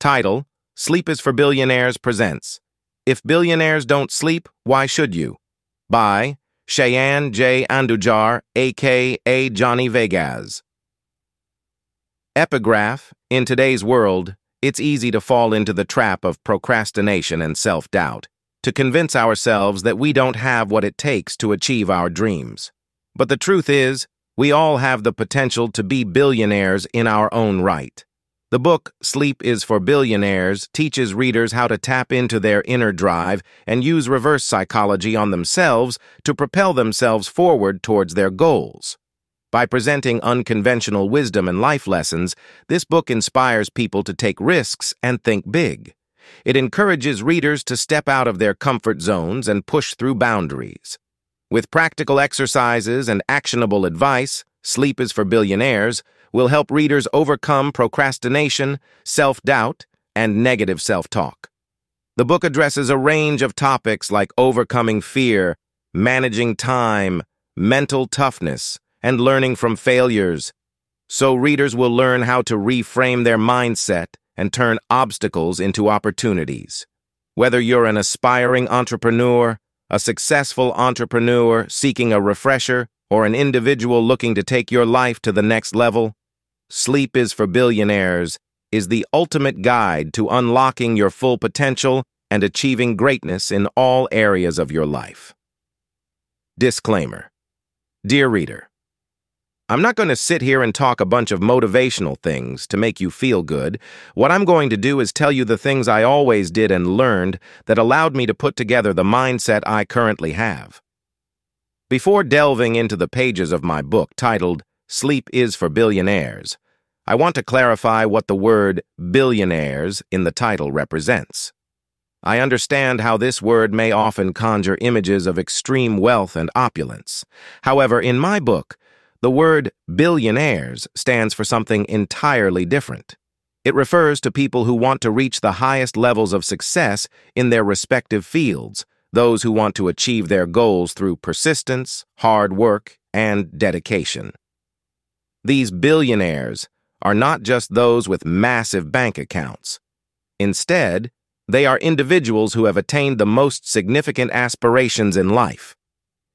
Title Sleep is for Billionaires presents If Billionaires Don't Sleep, Why Should You? By Cheyenne J. Andujar, aka Johnny Vegas. Epigraph In today's world, it's easy to fall into the trap of procrastination and self doubt, to convince ourselves that we don't have what it takes to achieve our dreams. But the truth is, we all have the potential to be billionaires in our own right. The book, Sleep is for Billionaires, teaches readers how to tap into their inner drive and use reverse psychology on themselves to propel themselves forward towards their goals. By presenting unconventional wisdom and life lessons, this book inspires people to take risks and think big. It encourages readers to step out of their comfort zones and push through boundaries. With practical exercises and actionable advice, Sleep is for Billionaires will help readers overcome procrastination, self-doubt, and negative self-talk. The book addresses a range of topics like overcoming fear, managing time, mental toughness, and learning from failures, so readers will learn how to reframe their mindset and turn obstacles into opportunities. Whether you're an aspiring entrepreneur, a successful entrepreneur seeking a refresher, or an individual looking to take your life to the next level, Sleep is for Billionaires is the ultimate guide to unlocking your full potential and achieving greatness in all areas of your life. Disclaimer Dear reader, I'm not going to sit here and talk a bunch of motivational things to make you feel good. What I'm going to do is tell you the things I always did and learned that allowed me to put together the mindset I currently have. Before delving into the pages of my book titled Sleep is for Billionaires, I want to clarify what the word billionaires in the title represents. I understand how this word may often conjure images of extreme wealth and opulence. However, in my book, the word billionaires stands for something entirely different. It refers to people who want to reach the highest levels of success in their respective fields, those who want to achieve their goals through persistence, hard work, and dedication. These billionaires are not just those with massive bank accounts. Instead, they are individuals who have attained the most significant aspirations in life.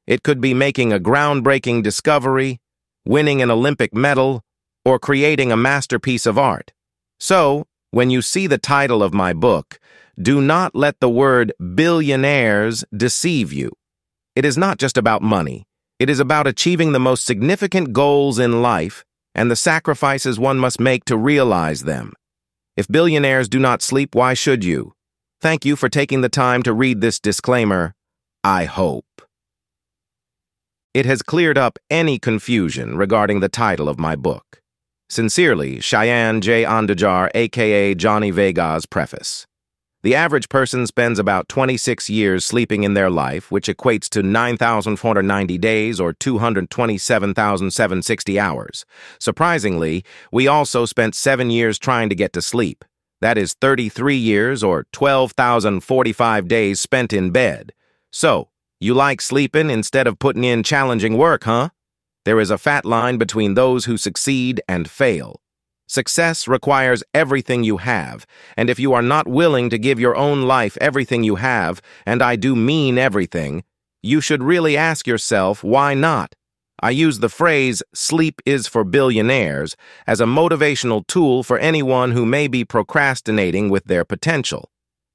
It could be making a groundbreaking discovery, winning an Olympic medal, or creating a masterpiece of art. So, when you see the title of my book, do not let the word billionaires deceive you. It is not just about money. It is about achieving the most significant goals in life and the sacrifices one must make to realize them. If billionaires do not sleep, why should you? Thank you for taking the time to read this disclaimer. I hope. It has cleared up any confusion regarding the title of my book. Sincerely, Cheyenne J. Andujar, aka Johnny Vegas Preface. The average person spends about 26 years sleeping in their life, which equates to 9,490 days or 227,760 hours. Surprisingly, we also spent seven years trying to get to sleep. That is 33 years or 12,045 days spent in bed. So, you like sleeping instead of putting in challenging work, huh? There is a fat line between those who succeed and fail. Success requires everything you have, and if you are not willing to give your own life everything you have, and I do mean everything, you should really ask yourself, why not? I use the phrase, sleep is for billionaires, as a motivational tool for anyone who may be procrastinating with their potential.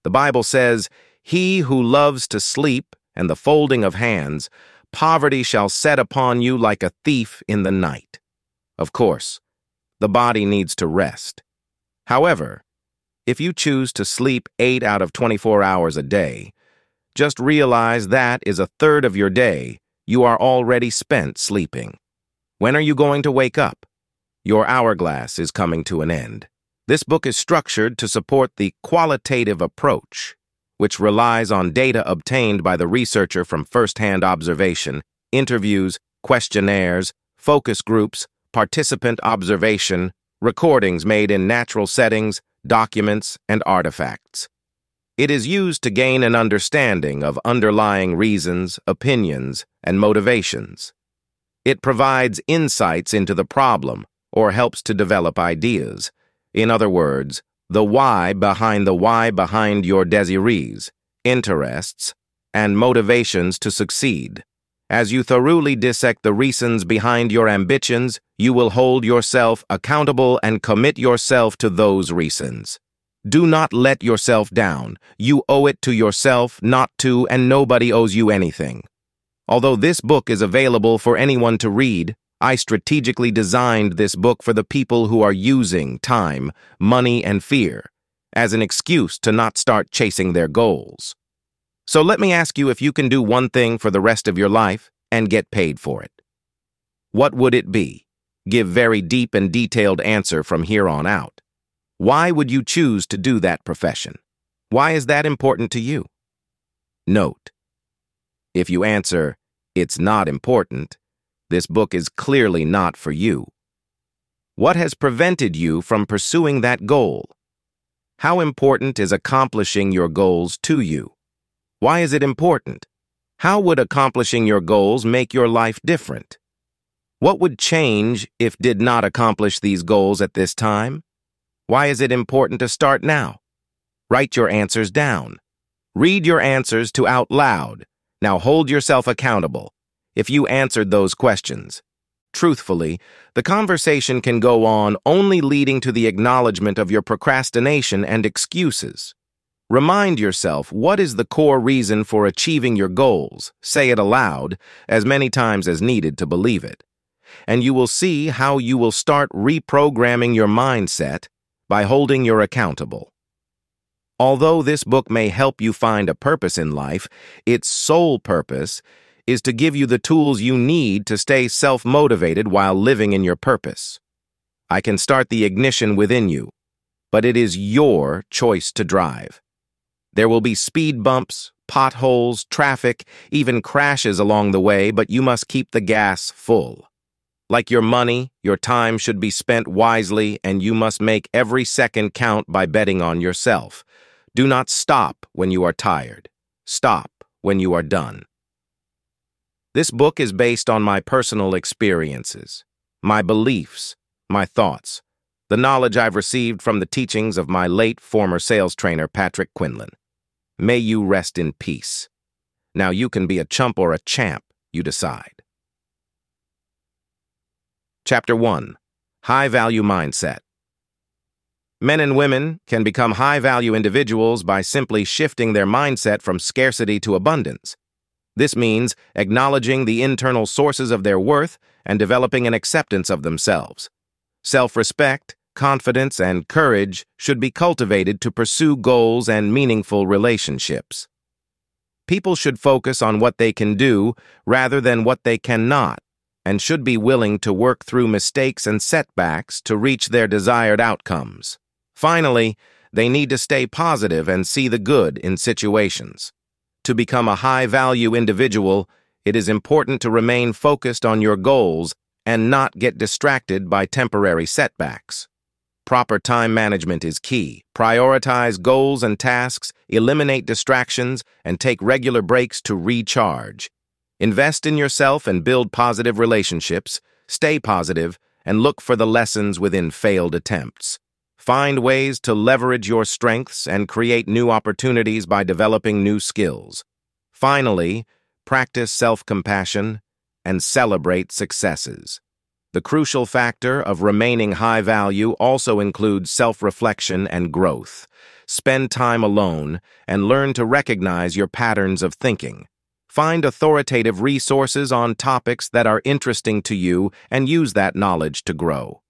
The Bible says, He who loves to sleep and the folding of hands, poverty shall set upon you like a thief in the night. Of course, the body needs to rest. However, if you choose to sleep 8 out of 24 hours a day, just realize that is a third of your day you are already spent sleeping. When are you going to wake up? Your hourglass is coming to an end. This book is structured to support the qualitative approach, which relies on data obtained by the researcher from first-hand observation, interviews, questionnaires, focus groups, participant observation, recordings made in natural settings, documents, and artifacts. It is used to gain an understanding of underlying reasons, opinions, and motivations. It provides insights into the problem or helps to develop ideas. In other words, the why behind the why behind your desirees, interests, and motivations to succeed. As you thoroughly dissect the reasons behind your ambitions, you will hold yourself accountable and commit yourself to those reasons. Do not let yourself down. You owe it to yourself not to, and nobody owes you anything. Although this book is available for anyone to read, I strategically designed this book for the people who are using time, money, and fear as an excuse to not start chasing their goals. So let me ask you if you can do one thing for the rest of your life and get paid for it. What would it be? Give very deep and detailed answer from here on out. Why would you choose to do that profession? Why is that important to you? Note. If you answer, it's not important, this book is clearly not for you. What has prevented you from pursuing that goal? How important is accomplishing your goals to you? Why is it important? How would accomplishing your goals make your life different? What would change if did not accomplish these goals at this time? Why is it important to start now? Write your answers down. Read your answers to out loud. Now hold yourself accountable if you answered those questions. Truthfully, the conversation can go on only leading to the acknowledgement of your procrastination and excuses. Remind yourself what is the core reason for achieving your goals, say it aloud, as many times as needed to believe it. And you will see how you will start reprogramming your mindset by holding your accountable. Although this book may help you find a purpose in life, its sole purpose is to give you the tools you need to stay self-motivated while living in your purpose. I can start the ignition within you, but it is your choice to drive. There will be speed bumps, potholes, traffic, even crashes along the way, but you must keep the gas full. Like your money, your time should be spent wisely, and you must make every second count by betting on yourself. Do not stop when you are tired. Stop when you are done. This book is based on my personal experiences, my beliefs, my thoughts, the knowledge I've received from the teachings of my late former sales trainer, Patrick Quinlan. May you rest in peace. Now you can be a chump or a champ, you decide. Chapter 1 High Value Mindset Men and women can become high value individuals by simply shifting their mindset from scarcity to abundance. This means acknowledging the internal sources of their worth and developing an acceptance of themselves. Self respect, confidence, and courage should be cultivated to pursue goals and meaningful relationships. People should focus on what they can do rather than what they cannot, and should be willing to work through mistakes and setbacks to reach their desired outcomes. Finally, they need to stay positive and see the good in situations. To become a high-value individual, it is important to remain focused on your goals and not get distracted by temporary setbacks. Proper time management is key. Prioritize goals and tasks, eliminate distractions, and take regular breaks to recharge. Invest in yourself and build positive relationships. Stay positive and look for the lessons within failed attempts. Find ways to leverage your strengths and create new opportunities by developing new skills. Finally, practice self-compassion and celebrate successes. The crucial factor of remaining high value also includes self-reflection and growth. Spend time alone and learn to recognize your patterns of thinking. Find authoritative resources on topics that are interesting to you and use that knowledge to grow.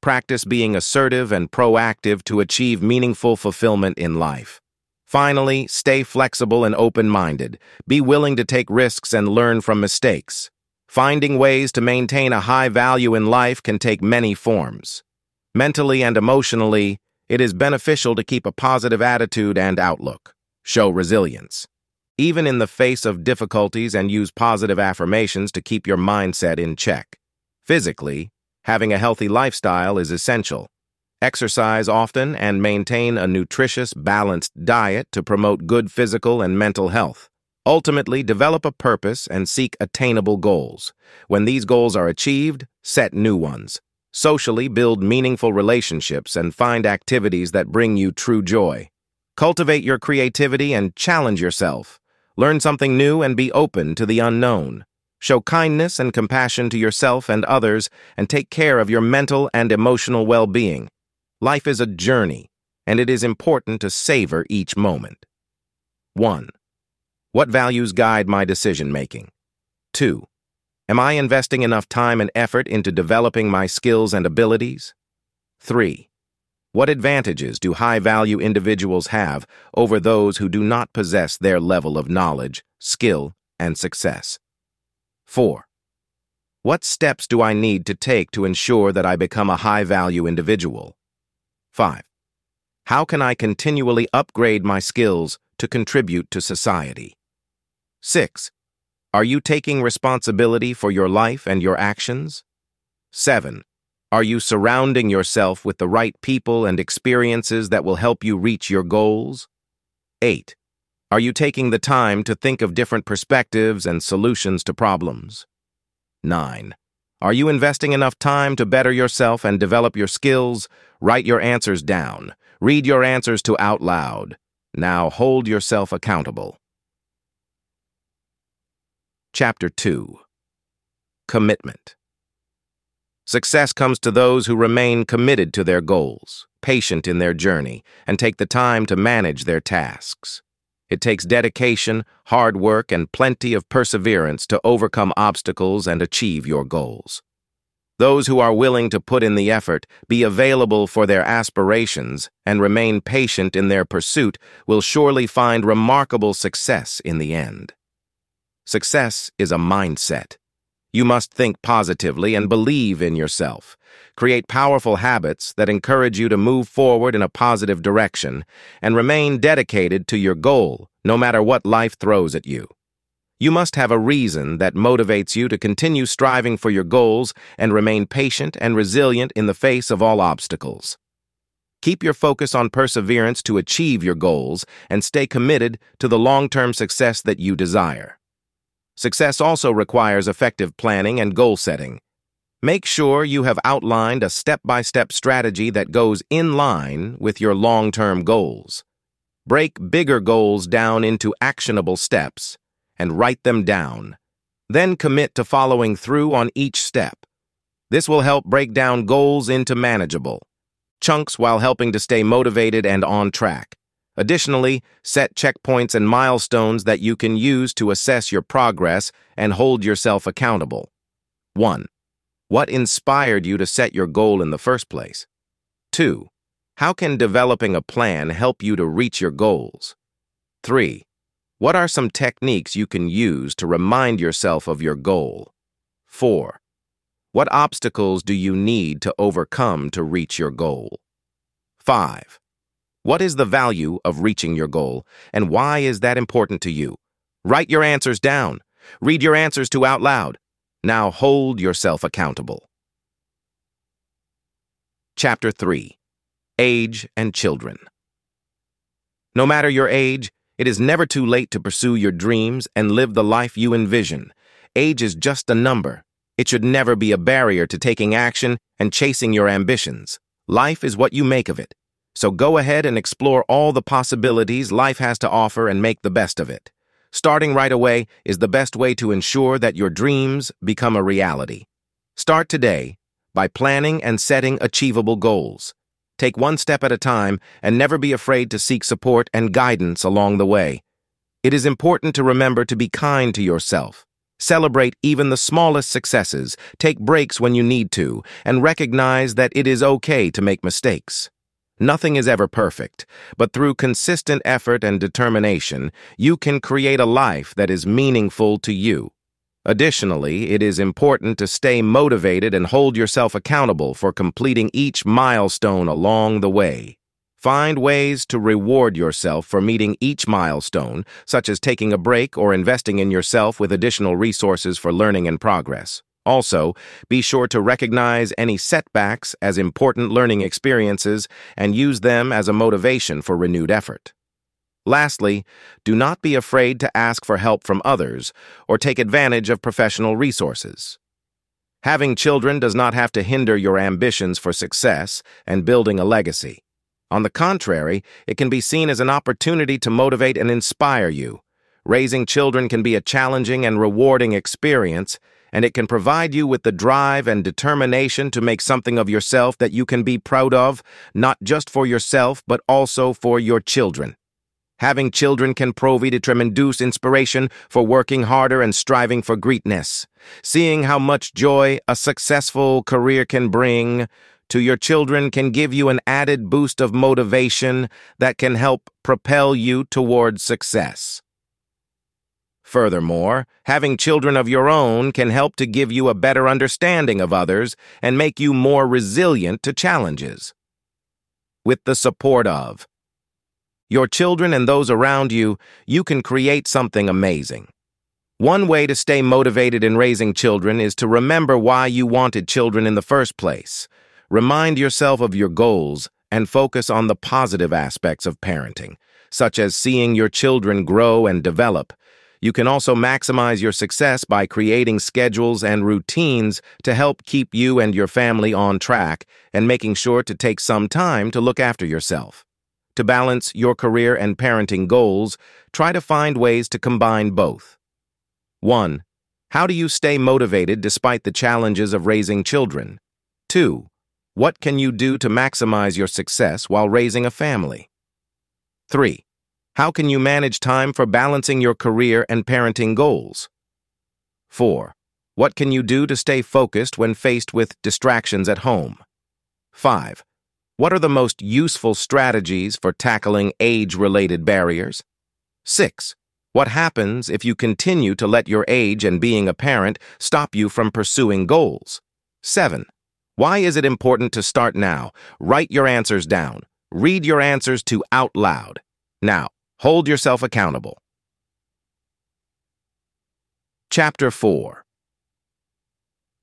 Practice being assertive and proactive to achieve meaningful fulfillment in life. Finally, stay flexible and open-minded. Be willing to take risks and learn from mistakes. Finding ways to maintain a high value in life can take many forms. Mentally and emotionally, it is beneficial to keep a positive attitude and outlook. Show resilience. Even in the face of difficulties and use positive affirmations to keep your mindset in check. Physically, having a healthy lifestyle is essential. Exercise often and maintain a nutritious, balanced diet to promote good physical and mental health. Ultimately, develop a purpose and seek attainable goals. When these goals are achieved, set new ones. Socially, build meaningful relationships and find activities that bring you true joy. Cultivate your creativity and challenge yourself. Learn something new and be open to the unknown. Show kindness and compassion to yourself and others and take care of your mental and emotional well-being. Life is a journey, and it is important to savor each moment. 1. What values guide my decision-making? 2. Am I investing enough time and effort into developing my skills and abilities? 3. What advantages do high-value individuals have over those who do not possess their level of knowledge, skill, and success? 4. What steps do I need to take to ensure that I become a high-value individual? 5. How can I continually upgrade my skills to contribute to society? 6. Are you taking responsibility for your life and your actions? 7. Are you surrounding yourself with the right people and experiences that will help you reach your goals? 8. Are you taking the time to think of different perspectives and solutions to problems? 9. Are you investing enough time to better yourself and develop your skills? Write your answers down. Read your answers to out loud. Now hold yourself accountable. Chapter 2 Commitment Success comes to those who remain committed to their goals, patient in their journey, and take the time to manage their tasks. It takes dedication, hard work, and plenty of perseverance to overcome obstacles and achieve your goals. Those who are willing to put in the effort, be available for their aspirations, and remain patient in their pursuit will surely find remarkable success in the end. Success is a mindset. You must think positively and believe in yourself. Create powerful habits that encourage you to move forward in a positive direction and remain dedicated to your goal, no matter what life throws at you. You must have a reason that motivates you to continue striving for your goals and remain patient and resilient in the face of all obstacles. Keep your focus on perseverance to achieve your goals and stay committed to the long-term success that you desire. Success also requires effective planning and goal setting. Make sure you have outlined a step-by-step -step strategy that goes in line with your long-term goals. Break bigger goals down into actionable steps and write them down. Then commit to following through on each step. This will help break down goals into manageable chunks while helping to stay motivated and on track. Additionally, set checkpoints and milestones that you can use to assess your progress and hold yourself accountable. 1. What inspired you to set your goal in the first place? 2. How can developing a plan help you to reach your goals? 3. What are some techniques you can use to remind yourself of your goal? 4. What obstacles do you need to overcome to reach your goal? 5. What is the value of reaching your goal, and why is that important to you? Write your answers down. Read your answers to out loud. Now hold yourself accountable. Chapter 3 Age and Children No matter your age, it is never too late to pursue your dreams and live the life you envision. Age is just a number. It should never be a barrier to taking action and chasing your ambitions. Life is what you make of it. So go ahead and explore all the possibilities life has to offer and make the best of it. Starting right away is the best way to ensure that your dreams become a reality. Start today by planning and setting achievable goals. Take one step at a time and never be afraid to seek support and guidance along the way. It is important to remember to be kind to yourself. Celebrate even the smallest successes, take breaks when you need to, and recognize that it is okay to make mistakes. Nothing is ever perfect, but through consistent effort and determination, you can create a life that is meaningful to you. Additionally, it is important to stay motivated and hold yourself accountable for completing each milestone along the way. Find ways to reward yourself for meeting each milestone, such as taking a break or investing in yourself with additional resources for learning and progress. Also, be sure to recognize any setbacks as important learning experiences and use them as a motivation for renewed effort. Lastly, do not be afraid to ask for help from others or take advantage of professional resources. Having children does not have to hinder your ambitions for success and building a legacy. On the contrary, it can be seen as an opportunity to motivate and inspire you. Raising children can be a challenging and rewarding experience, and it can provide you with the drive and determination to make something of yourself that you can be proud of, not just for yourself, but also for your children. Having children can provide a tremendous inspiration for working harder and striving for greatness. Seeing how much joy a successful career can bring to your children can give you an added boost of motivation that can help propel you towards success. Furthermore, having children of your own can help to give you a better understanding of others and make you more resilient to challenges. With the support of your children and those around you, you can create something amazing. One way to stay motivated in raising children is to remember why you wanted children in the first place. Remind yourself of your goals and focus on the positive aspects of parenting, such as seeing your children grow and develop. You can also maximize your success by creating schedules and routines to help keep you and your family on track and making sure to take some time to look after yourself. To balance your career and parenting goals, try to find ways to combine both. 1. How do you stay motivated despite the challenges of raising children? 2. What can you do to maximize your success while raising a family? 3. How can you manage time for balancing your career and parenting goals? 4. What can you do to stay focused when faced with distractions at home? 5. What are the most useful strategies for tackling age-related barriers? 6. What happens if you continue to let your age and being a parent stop you from pursuing goals? 7. Why is it important to start now? Write your answers down. Read your answers to out loud. Now, hold yourself accountable. Chapter 4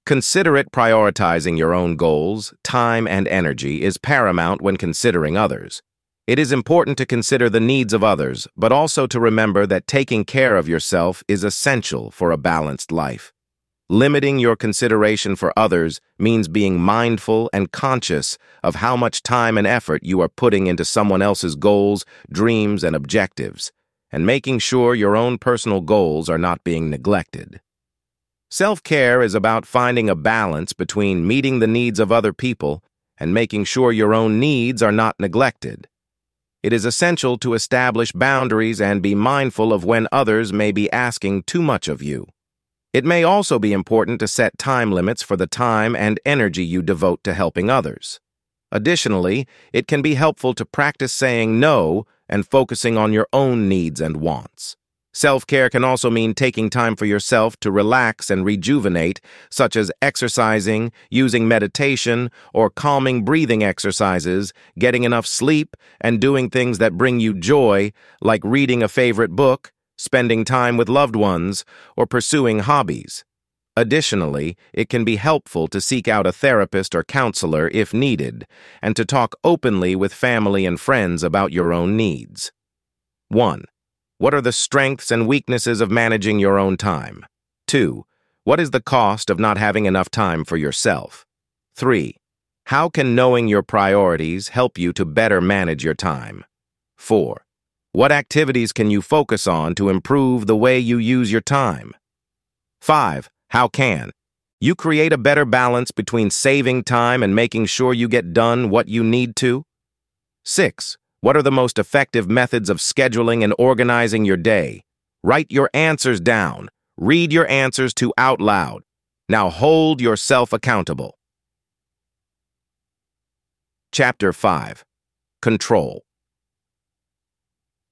Considerate prioritizing your own goals, time, and energy is paramount when considering others. It is important to consider the needs of others, but also to remember that taking care of yourself is essential for a balanced life. Limiting your consideration for others means being mindful and conscious of how much time and effort you are putting into someone else's goals, dreams, and objectives, and making sure your own personal goals are not being neglected. Self-care is about finding a balance between meeting the needs of other people and making sure your own needs are not neglected. It is essential to establish boundaries and be mindful of when others may be asking too much of you. It may also be important to set time limits for the time and energy you devote to helping others. Additionally, it can be helpful to practice saying no and focusing on your own needs and wants. Self-care can also mean taking time for yourself to relax and rejuvenate, such as exercising, using meditation, or calming breathing exercises, getting enough sleep, and doing things that bring you joy, like reading a favorite book, spending time with loved ones, or pursuing hobbies. Additionally, it can be helpful to seek out a therapist or counselor if needed, and to talk openly with family and friends about your own needs. 1. What are the strengths and weaknesses of managing your own time? 2. What is the cost of not having enough time for yourself? 3. How can knowing your priorities help you to better manage your time? 4. What activities can you focus on to improve the way you use your time? 5. How can you create a better balance between saving time and making sure you get done what you need to? 6. What are the most effective methods of scheduling and organizing your day? Write your answers down. Read your answers to out loud. Now hold yourself accountable. Chapter 5 Control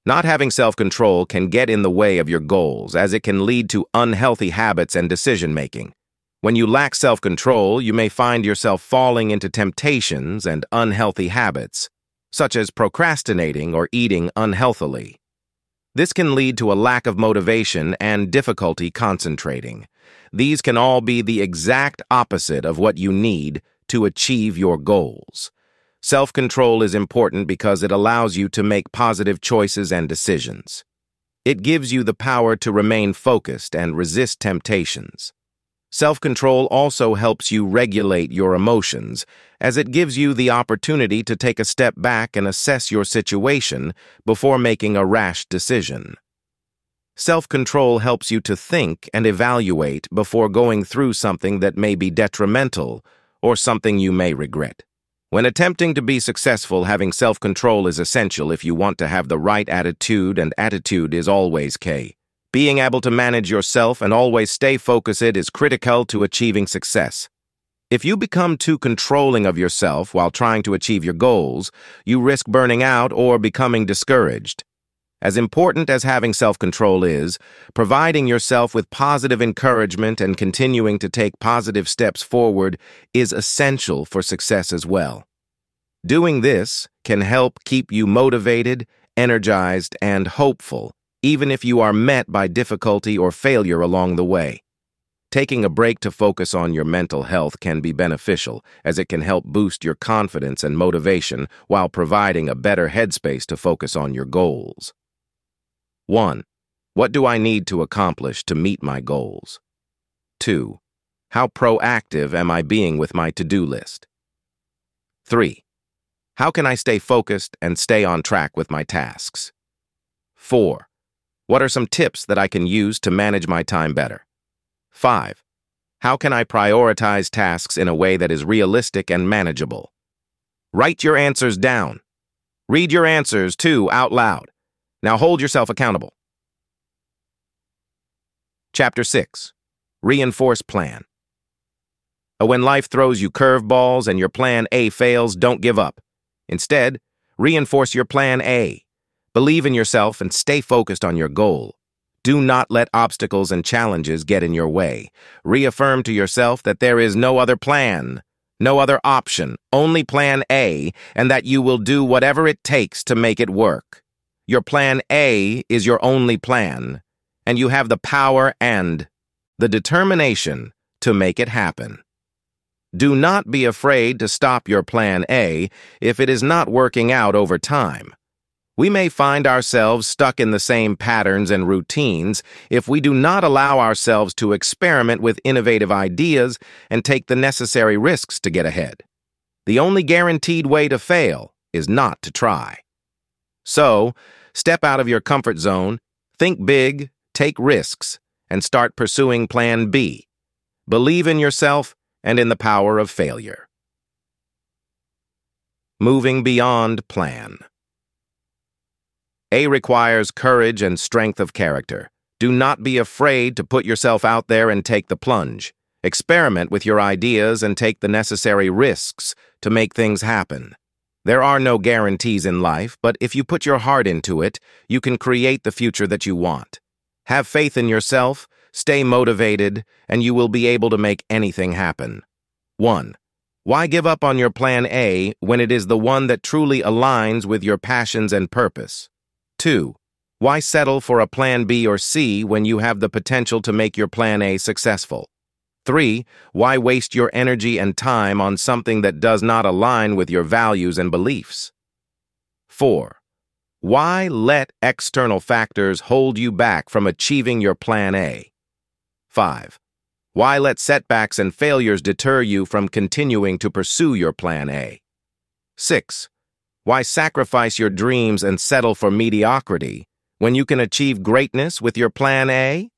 Not having self-control can get in the way of your goals as it can lead to unhealthy habits and decision-making. When you lack self-control, you may find yourself falling into temptations and unhealthy habits such as procrastinating or eating unhealthily. This can lead to a lack of motivation and difficulty concentrating. These can all be the exact opposite of what you need to achieve your goals. Self-control is important because it allows you to make positive choices and decisions. It gives you the power to remain focused and resist temptations. Self-control also helps you regulate your emotions, as it gives you the opportunity to take a step back and assess your situation before making a rash decision. Self-control helps you to think and evaluate before going through something that may be detrimental or something you may regret. When attempting to be successful, having self-control is essential if you want to have the right attitude, and attitude is always K. Being able to manage yourself and always stay focused is critical to achieving success. If you become too controlling of yourself while trying to achieve your goals, you risk burning out or becoming discouraged. As important as having self-control is, providing yourself with positive encouragement and continuing to take positive steps forward is essential for success as well. Doing this can help keep you motivated, energized, and hopeful, even if you are met by difficulty or failure along the way. Taking a break to focus on your mental health can be beneficial, as it can help boost your confidence and motivation while providing a better headspace to focus on your goals. 1. What do I need to accomplish to meet my goals? 2. How proactive am I being with my to-do list? 3. How can I stay focused and stay on track with my tasks? 4. What are some tips that I can use to manage my time better? 5. How can I prioritize tasks in a way that is realistic and manageable? Write your answers down. Read your answers, too, out loud. Now hold yourself accountable. Chapter 6 Reinforce Plan uh, When life throws you curveballs and your plan A fails, don't give up. Instead, reinforce your plan A. Believe in yourself and stay focused on your goal. Do not let obstacles and challenges get in your way. Reaffirm to yourself that there is no other plan, no other option, only plan A, and that you will do whatever it takes to make it work. Your plan A is your only plan, and you have the power and the determination to make it happen. Do not be afraid to stop your plan A if it is not working out over time. We may find ourselves stuck in the same patterns and routines if we do not allow ourselves to experiment with innovative ideas and take the necessary risks to get ahead. The only guaranteed way to fail is not to try. So, Step out of your comfort zone, think big, take risks, and start pursuing Plan B. Believe in yourself and in the power of failure. Moving beyond plan. A requires courage and strength of character. Do not be afraid to put yourself out there and take the plunge. Experiment with your ideas and take the necessary risks to make things happen. There are no guarantees in life, but if you put your heart into it, you can create the future that you want. Have faith in yourself, stay motivated, and you will be able to make anything happen. 1. Why give up on your plan A when it is the one that truly aligns with your passions and purpose? 2. Why settle for a plan B or C when you have the potential to make your plan A successful? 3. Why waste your energy and time on something that does not align with your values and beliefs? 4. Why let external factors hold you back from achieving your Plan A? 5. Why let setbacks and failures deter you from continuing to pursue your Plan A? 6. Why sacrifice your dreams and settle for mediocrity when you can achieve greatness with your Plan A?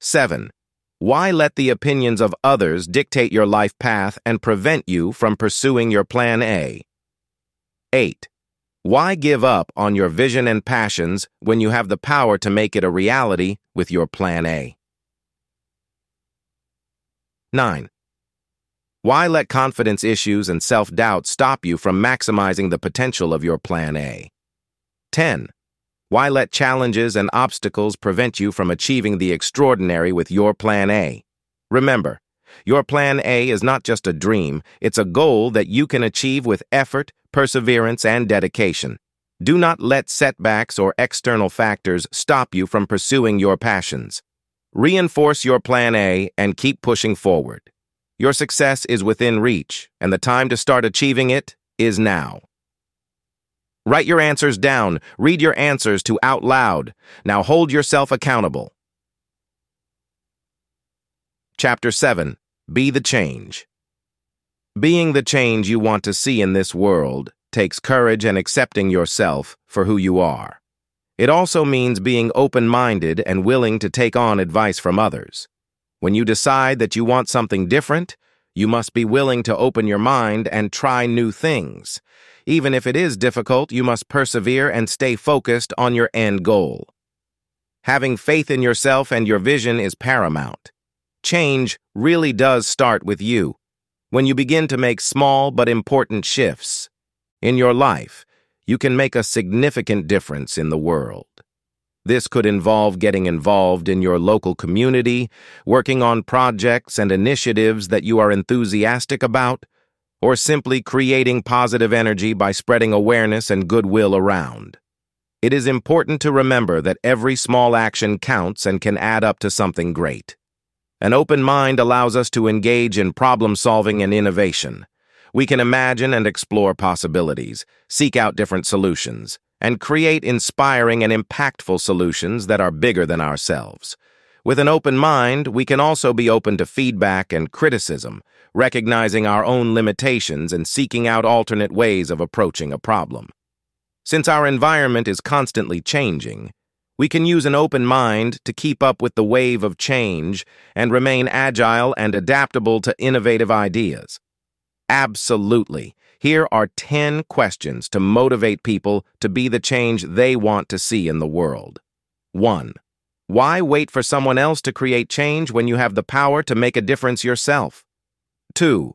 7. Why let the opinions of others dictate your life path and prevent you from pursuing your Plan A? 8. Why give up on your vision and passions when you have the power to make it a reality with your Plan A? 9. Why let confidence issues and self-doubt stop you from maximizing the potential of your Plan A? 10. Why let challenges and obstacles prevent you from achieving the extraordinary with your Plan A? Remember, your Plan A is not just a dream, it's a goal that you can achieve with effort, perseverance, and dedication. Do not let setbacks or external factors stop you from pursuing your passions. Reinforce your Plan A and keep pushing forward. Your success is within reach, and the time to start achieving it is now. Write your answers down. Read your answers to out loud. Now hold yourself accountable. Chapter 7 Be the Change. Being the change you want to see in this world takes courage and accepting yourself for who you are. It also means being open-minded and willing to take on advice from others. When you decide that you want something different, you must be willing to open your mind and try new things. Even if it is difficult, you must persevere and stay focused on your end goal. Having faith in yourself and your vision is paramount. Change really does start with you. When you begin to make small but important shifts in your life, you can make a significant difference in the world. This could involve getting involved in your local community, working on projects and initiatives that you are enthusiastic about, or simply creating positive energy by spreading awareness and goodwill around. It is important to remember that every small action counts and can add up to something great. An open mind allows us to engage in problem solving and innovation. We can imagine and explore possibilities, seek out different solutions, and create inspiring and impactful solutions that are bigger than ourselves. With an open mind, we can also be open to feedback and criticism, recognizing our own limitations and seeking out alternate ways of approaching a problem. Since our environment is constantly changing, we can use an open mind to keep up with the wave of change and remain agile and adaptable to innovative ideas. Absolutely. Here are 10 questions to motivate people to be the change they want to see in the world. 1. Why wait for someone else to create change when you have the power to make a difference yourself? 2.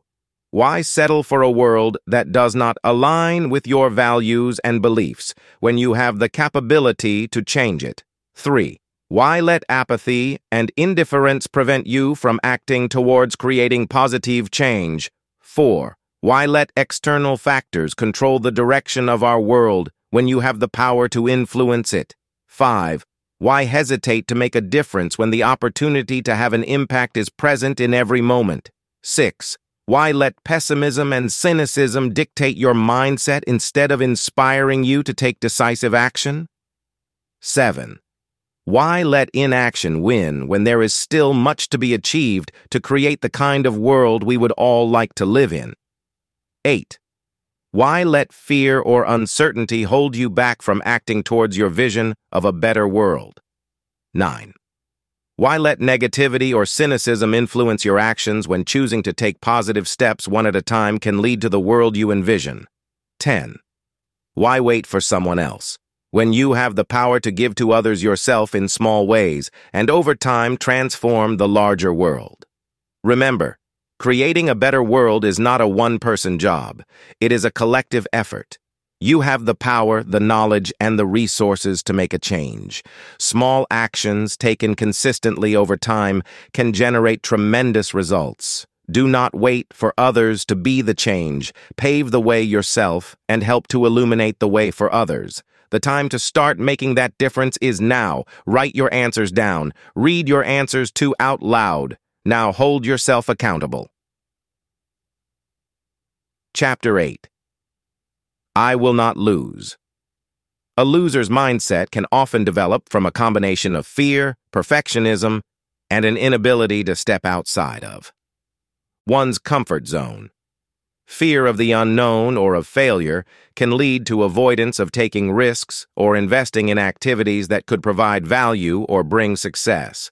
Why settle for a world that does not align with your values and beliefs when you have the capability to change it? 3. Why let apathy and indifference prevent you from acting towards creating positive change? 4. Why let external factors control the direction of our world when you have the power to influence it? 5. Why hesitate to make a difference when the opportunity to have an impact is present in every moment? 6. Why let pessimism and cynicism dictate your mindset instead of inspiring you to take decisive action? 7. Why let inaction win when there is still much to be achieved to create the kind of world we would all like to live in? 8. Why let fear or uncertainty hold you back from acting towards your vision of a better world? 9. Why let negativity or cynicism influence your actions when choosing to take positive steps one at a time can lead to the world you envision? 10. Why wait for someone else? When you have the power to give to others yourself in small ways and over time transform the larger world. Remember, Creating a better world is not a one-person job. It is a collective effort. You have the power, the knowledge, and the resources to make a change. Small actions taken consistently over time can generate tremendous results. Do not wait for others to be the change. Pave the way yourself and help to illuminate the way for others. The time to start making that difference is now. Write your answers down. Read your answers to out loud. Now hold yourself accountable. Chapter 8 I Will Not Lose A loser's mindset can often develop from a combination of fear, perfectionism, and an inability to step outside of one's comfort zone. Fear of the unknown or of failure can lead to avoidance of taking risks or investing in activities that could provide value or bring success.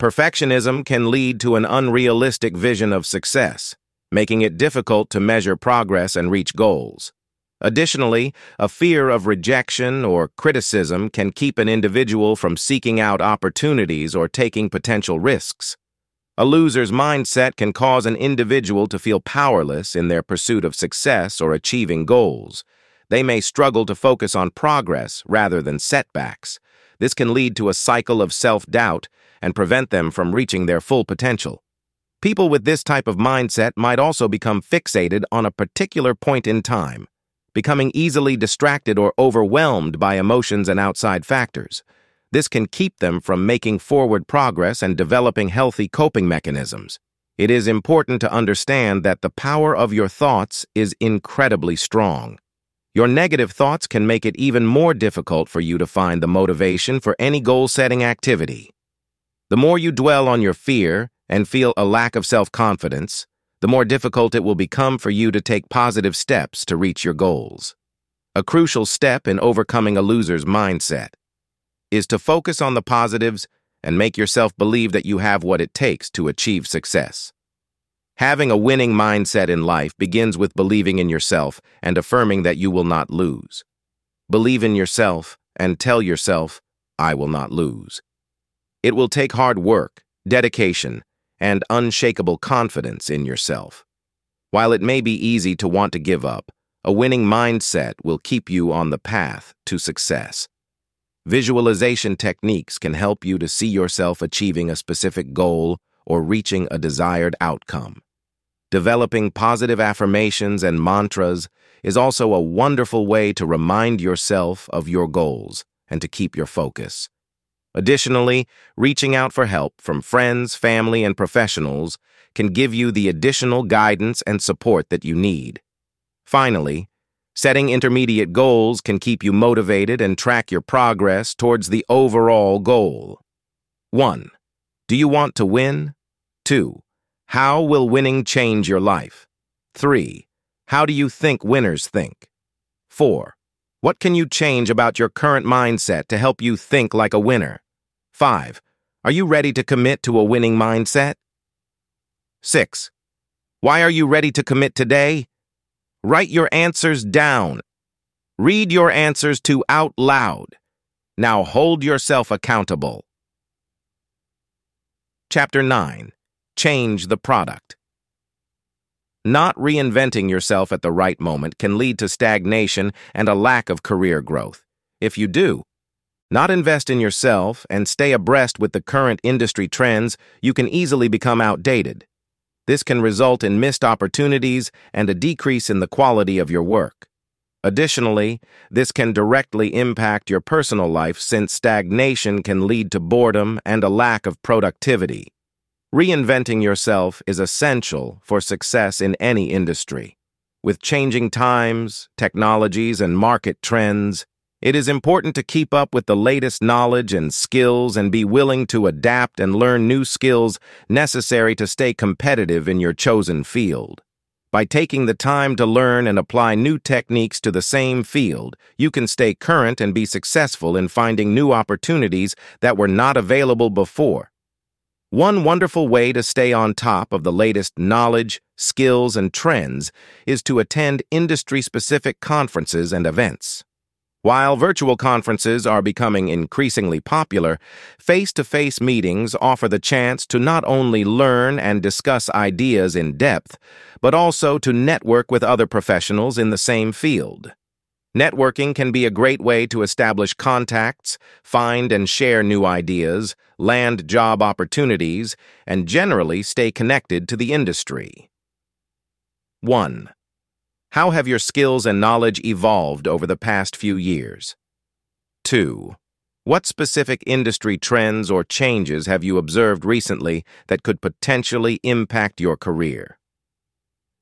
Perfectionism can lead to an unrealistic vision of success making it difficult to measure progress and reach goals. Additionally, a fear of rejection or criticism can keep an individual from seeking out opportunities or taking potential risks. A loser's mindset can cause an individual to feel powerless in their pursuit of success or achieving goals. They may struggle to focus on progress rather than setbacks. This can lead to a cycle of self-doubt and prevent them from reaching their full potential. People with this type of mindset might also become fixated on a particular point in time, becoming easily distracted or overwhelmed by emotions and outside factors. This can keep them from making forward progress and developing healthy coping mechanisms. It is important to understand that the power of your thoughts is incredibly strong. Your negative thoughts can make it even more difficult for you to find the motivation for any goal-setting activity. The more you dwell on your fear, and feel a lack of self-confidence, the more difficult it will become for you to take positive steps to reach your goals. A crucial step in overcoming a loser's mindset is to focus on the positives and make yourself believe that you have what it takes to achieve success. Having a winning mindset in life begins with believing in yourself and affirming that you will not lose. Believe in yourself and tell yourself, I will not lose. It will take hard work, dedication, and unshakable confidence in yourself. While it may be easy to want to give up, a winning mindset will keep you on the path to success. Visualization techniques can help you to see yourself achieving a specific goal or reaching a desired outcome. Developing positive affirmations and mantras is also a wonderful way to remind yourself of your goals and to keep your focus. Additionally, reaching out for help from friends, family, and professionals can give you the additional guidance and support that you need. Finally, setting intermediate goals can keep you motivated and track your progress towards the overall goal. 1. Do you want to win? 2. How will winning change your life? 3. How do you think winners think? 4. What can you change about your current mindset to help you think like a winner? 5. Are you ready to commit to a winning mindset? 6. Why are you ready to commit today? Write your answers down. Read your answers to out loud. Now hold yourself accountable. Chapter 9 change the product. Not reinventing yourself at the right moment can lead to stagnation and a lack of career growth. If you do, not invest in yourself and stay abreast with the current industry trends, you can easily become outdated. This can result in missed opportunities and a decrease in the quality of your work. Additionally, this can directly impact your personal life since stagnation can lead to boredom and a lack of productivity. Reinventing yourself is essential for success in any industry. With changing times, technologies, and market trends, it is important to keep up with the latest knowledge and skills and be willing to adapt and learn new skills necessary to stay competitive in your chosen field. By taking the time to learn and apply new techniques to the same field, you can stay current and be successful in finding new opportunities that were not available before. One wonderful way to stay on top of the latest knowledge, skills, and trends is to attend industry-specific conferences and events. While virtual conferences are becoming increasingly popular, face-to-face -face meetings offer the chance to not only learn and discuss ideas in depth, but also to network with other professionals in the same field. Networking can be a great way to establish contacts, find and share new ideas, land job opportunities, and generally stay connected to the industry. 1. How have your skills and knowledge evolved over the past few years? 2. What specific industry trends or changes have you observed recently that could potentially impact your career?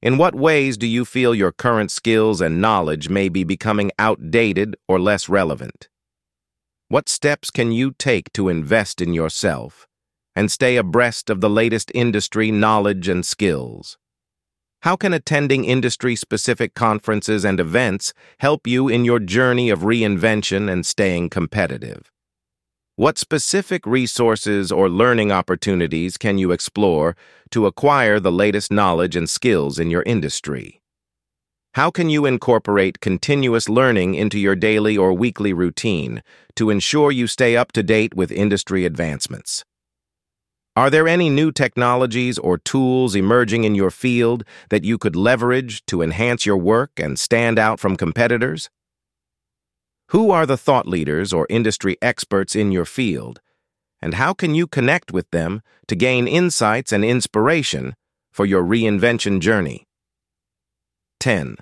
In what ways do you feel your current skills and knowledge may be becoming outdated or less relevant? What steps can you take to invest in yourself and stay abreast of the latest industry knowledge and skills? How can attending industry-specific conferences and events help you in your journey of reinvention and staying competitive? What specific resources or learning opportunities can you explore to acquire the latest knowledge and skills in your industry? How can you incorporate continuous learning into your daily or weekly routine to ensure you stay up to date with industry advancements? Are there any new technologies or tools emerging in your field that you could leverage to enhance your work and stand out from competitors? Who are the thought leaders or industry experts in your field, and how can you connect with them to gain insights and inspiration for your reinvention journey? 10.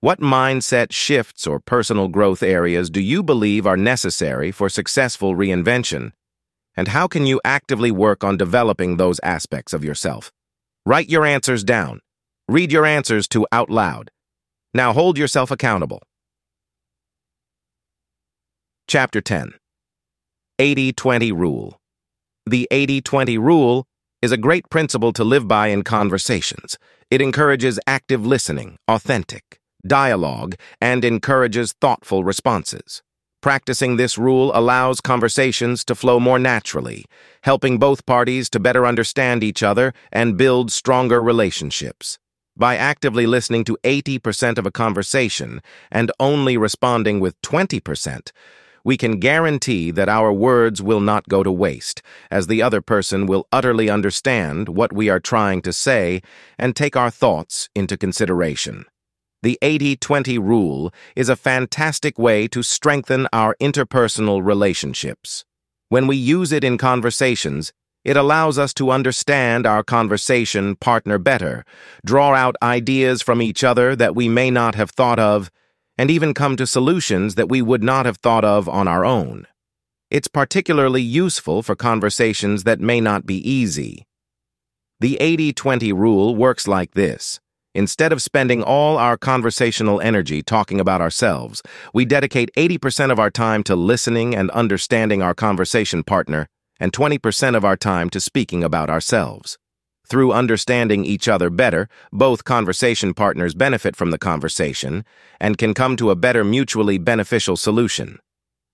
What mindset shifts or personal growth areas do you believe are necessary for successful reinvention? And how can you actively work on developing those aspects of yourself? Write your answers down. Read your answers to out loud. Now hold yourself accountable. Chapter 10 80-20 Rule The 80-20 rule is a great principle to live by in conversations. It encourages active listening, authentic, dialogue, and encourages thoughtful responses. Practicing this rule allows conversations to flow more naturally, helping both parties to better understand each other and build stronger relationships. By actively listening to 80% of a conversation and only responding with 20%, we can guarantee that our words will not go to waste, as the other person will utterly understand what we are trying to say and take our thoughts into consideration. The 80-20 rule is a fantastic way to strengthen our interpersonal relationships. When we use it in conversations, it allows us to understand our conversation partner better, draw out ideas from each other that we may not have thought of, and even come to solutions that we would not have thought of on our own. It's particularly useful for conversations that may not be easy. The 80-20 rule works like this. Instead of spending all our conversational energy talking about ourselves, we dedicate 80% of our time to listening and understanding our conversation partner and 20% of our time to speaking about ourselves. Through understanding each other better, both conversation partners benefit from the conversation and can come to a better mutually beneficial solution.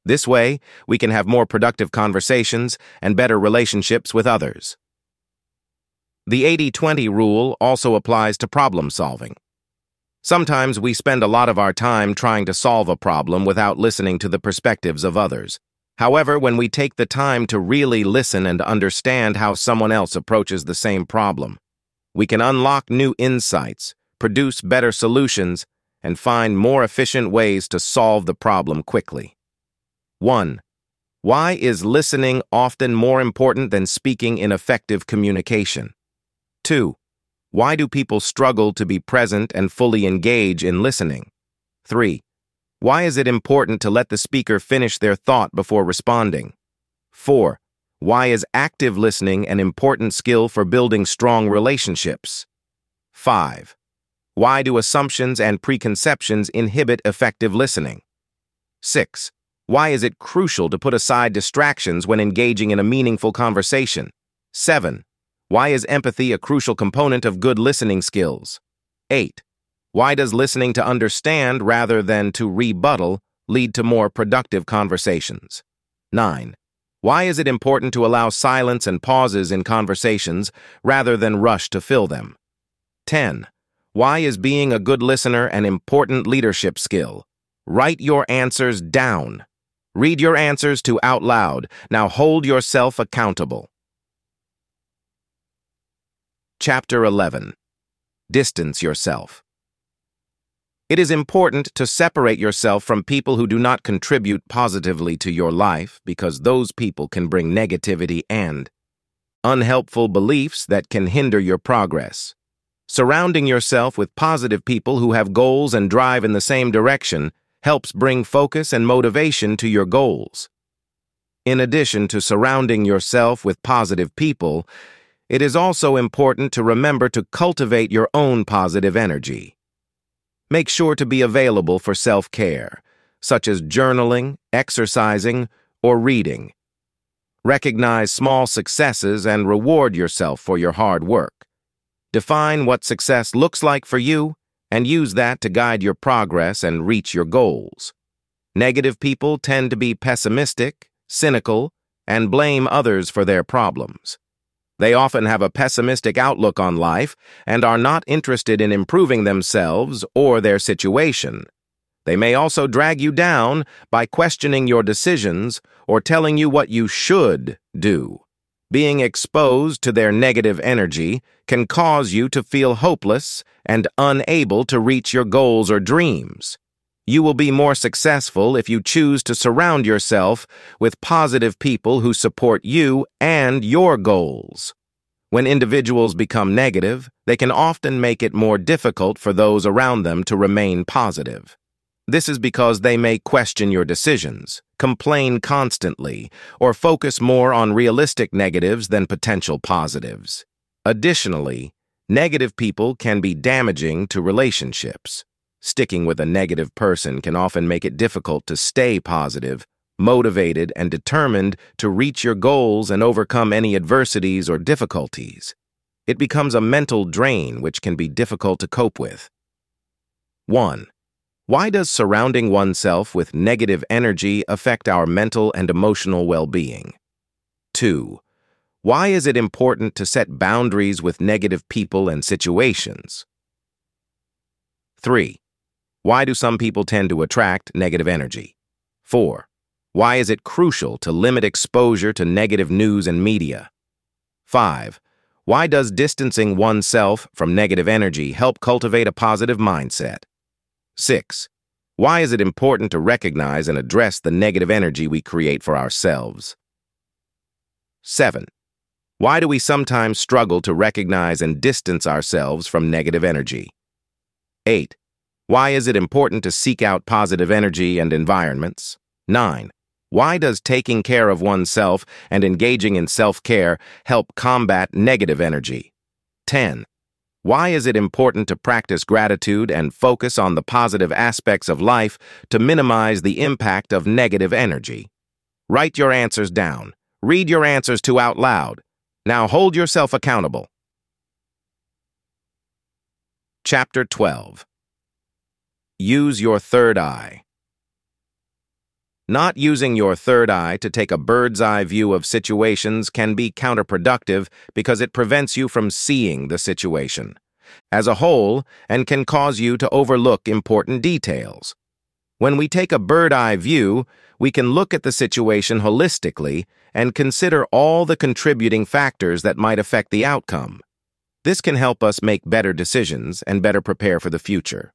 This way, we can have more productive conversations and better relationships with others. The 80-20 rule also applies to problem solving. Sometimes we spend a lot of our time trying to solve a problem without listening to the perspectives of others. However, when we take the time to really listen and understand how someone else approaches the same problem, we can unlock new insights, produce better solutions, and find more efficient ways to solve the problem quickly. 1. Why is listening often more important than speaking in effective communication? 2. Why do people struggle to be present and fully engage in listening? 3. Why is it important to let the speaker finish their thought before responding? 4. Why is active listening an important skill for building strong relationships? 5. Why do assumptions and preconceptions inhibit effective listening? 6. Why is it crucial to put aside distractions when engaging in a meaningful conversation? 7. Why is empathy a crucial component of good listening skills? 8. Why does listening to understand rather than to rebuttal lead to more productive conversations? 9. Why is it important to allow silence and pauses in conversations rather than rush to fill them? 10. Why is being a good listener an important leadership skill? Write your answers down. Read your answers to out loud. Now hold yourself accountable. Chapter 11 Distance Yourself It is important to separate yourself from people who do not contribute positively to your life because those people can bring negativity and unhelpful beliefs that can hinder your progress. Surrounding yourself with positive people who have goals and drive in the same direction helps bring focus and motivation to your goals. In addition to surrounding yourself with positive people, it is also important to remember to cultivate your own positive energy. Make sure to be available for self-care, such as journaling, exercising, or reading. Recognize small successes and reward yourself for your hard work. Define what success looks like for you and use that to guide your progress and reach your goals. Negative people tend to be pessimistic, cynical, and blame others for their problems. They often have a pessimistic outlook on life and are not interested in improving themselves or their situation. They may also drag you down by questioning your decisions or telling you what you should do. Being exposed to their negative energy can cause you to feel hopeless and unable to reach your goals or dreams. You will be more successful if you choose to surround yourself with positive people who support you and your goals. When individuals become negative, they can often make it more difficult for those around them to remain positive. This is because they may question your decisions, complain constantly, or focus more on realistic negatives than potential positives. Additionally, negative people can be damaging to relationships. Sticking with a negative person can often make it difficult to stay positive, motivated, and determined to reach your goals and overcome any adversities or difficulties. It becomes a mental drain which can be difficult to cope with. 1. Why does surrounding oneself with negative energy affect our mental and emotional well-being? 2. Why is it important to set boundaries with negative people and situations? 3. Why do some people tend to attract negative energy? 4. Why is it crucial to limit exposure to negative news and media? 5. Why does distancing oneself from negative energy help cultivate a positive mindset? 6. Why is it important to recognize and address the negative energy we create for ourselves? 7. Why do we sometimes struggle to recognize and distance ourselves from negative energy? 8. Why is it important to seek out positive energy and environments? 9. Why does taking care of oneself and engaging in self-care help combat negative energy? 10. Why is it important to practice gratitude and focus on the positive aspects of life to minimize the impact of negative energy? Write your answers down. Read your answers to out loud. Now hold yourself accountable. Chapter 12 Use your third eye. Not using your third eye to take a bird's eye view of situations can be counterproductive because it prevents you from seeing the situation as a whole and can cause you to overlook important details. When we take a bird eye view, we can look at the situation holistically and consider all the contributing factors that might affect the outcome. This can help us make better decisions and better prepare for the future.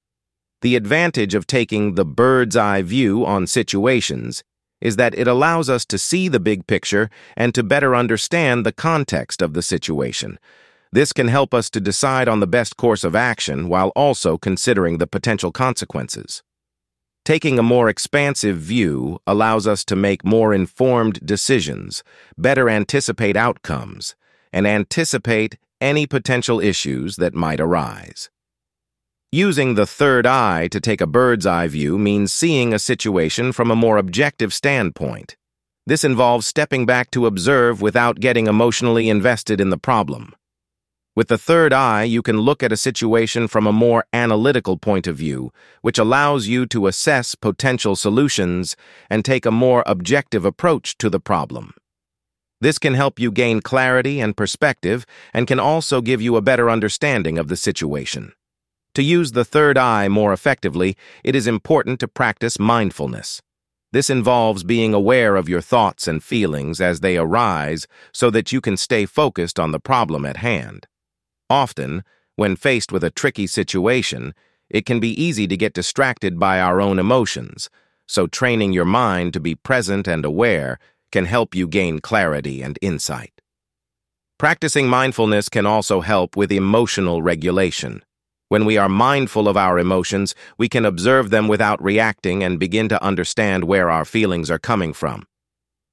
The advantage of taking the bird's eye view on situations is that it allows us to see the big picture and to better understand the context of the situation. This can help us to decide on the best course of action while also considering the potential consequences. Taking a more expansive view allows us to make more informed decisions, better anticipate outcomes, and anticipate any potential issues that might arise. Using the third eye to take a bird's eye view means seeing a situation from a more objective standpoint. This involves stepping back to observe without getting emotionally invested in the problem. With the third eye, you can look at a situation from a more analytical point of view, which allows you to assess potential solutions and take a more objective approach to the problem. This can help you gain clarity and perspective and can also give you a better understanding of the situation. To use the third eye more effectively, it is important to practice mindfulness. This involves being aware of your thoughts and feelings as they arise so that you can stay focused on the problem at hand. Often, when faced with a tricky situation, it can be easy to get distracted by our own emotions, so training your mind to be present and aware can help you gain clarity and insight. Practicing mindfulness can also help with emotional regulation. When we are mindful of our emotions, we can observe them without reacting and begin to understand where our feelings are coming from.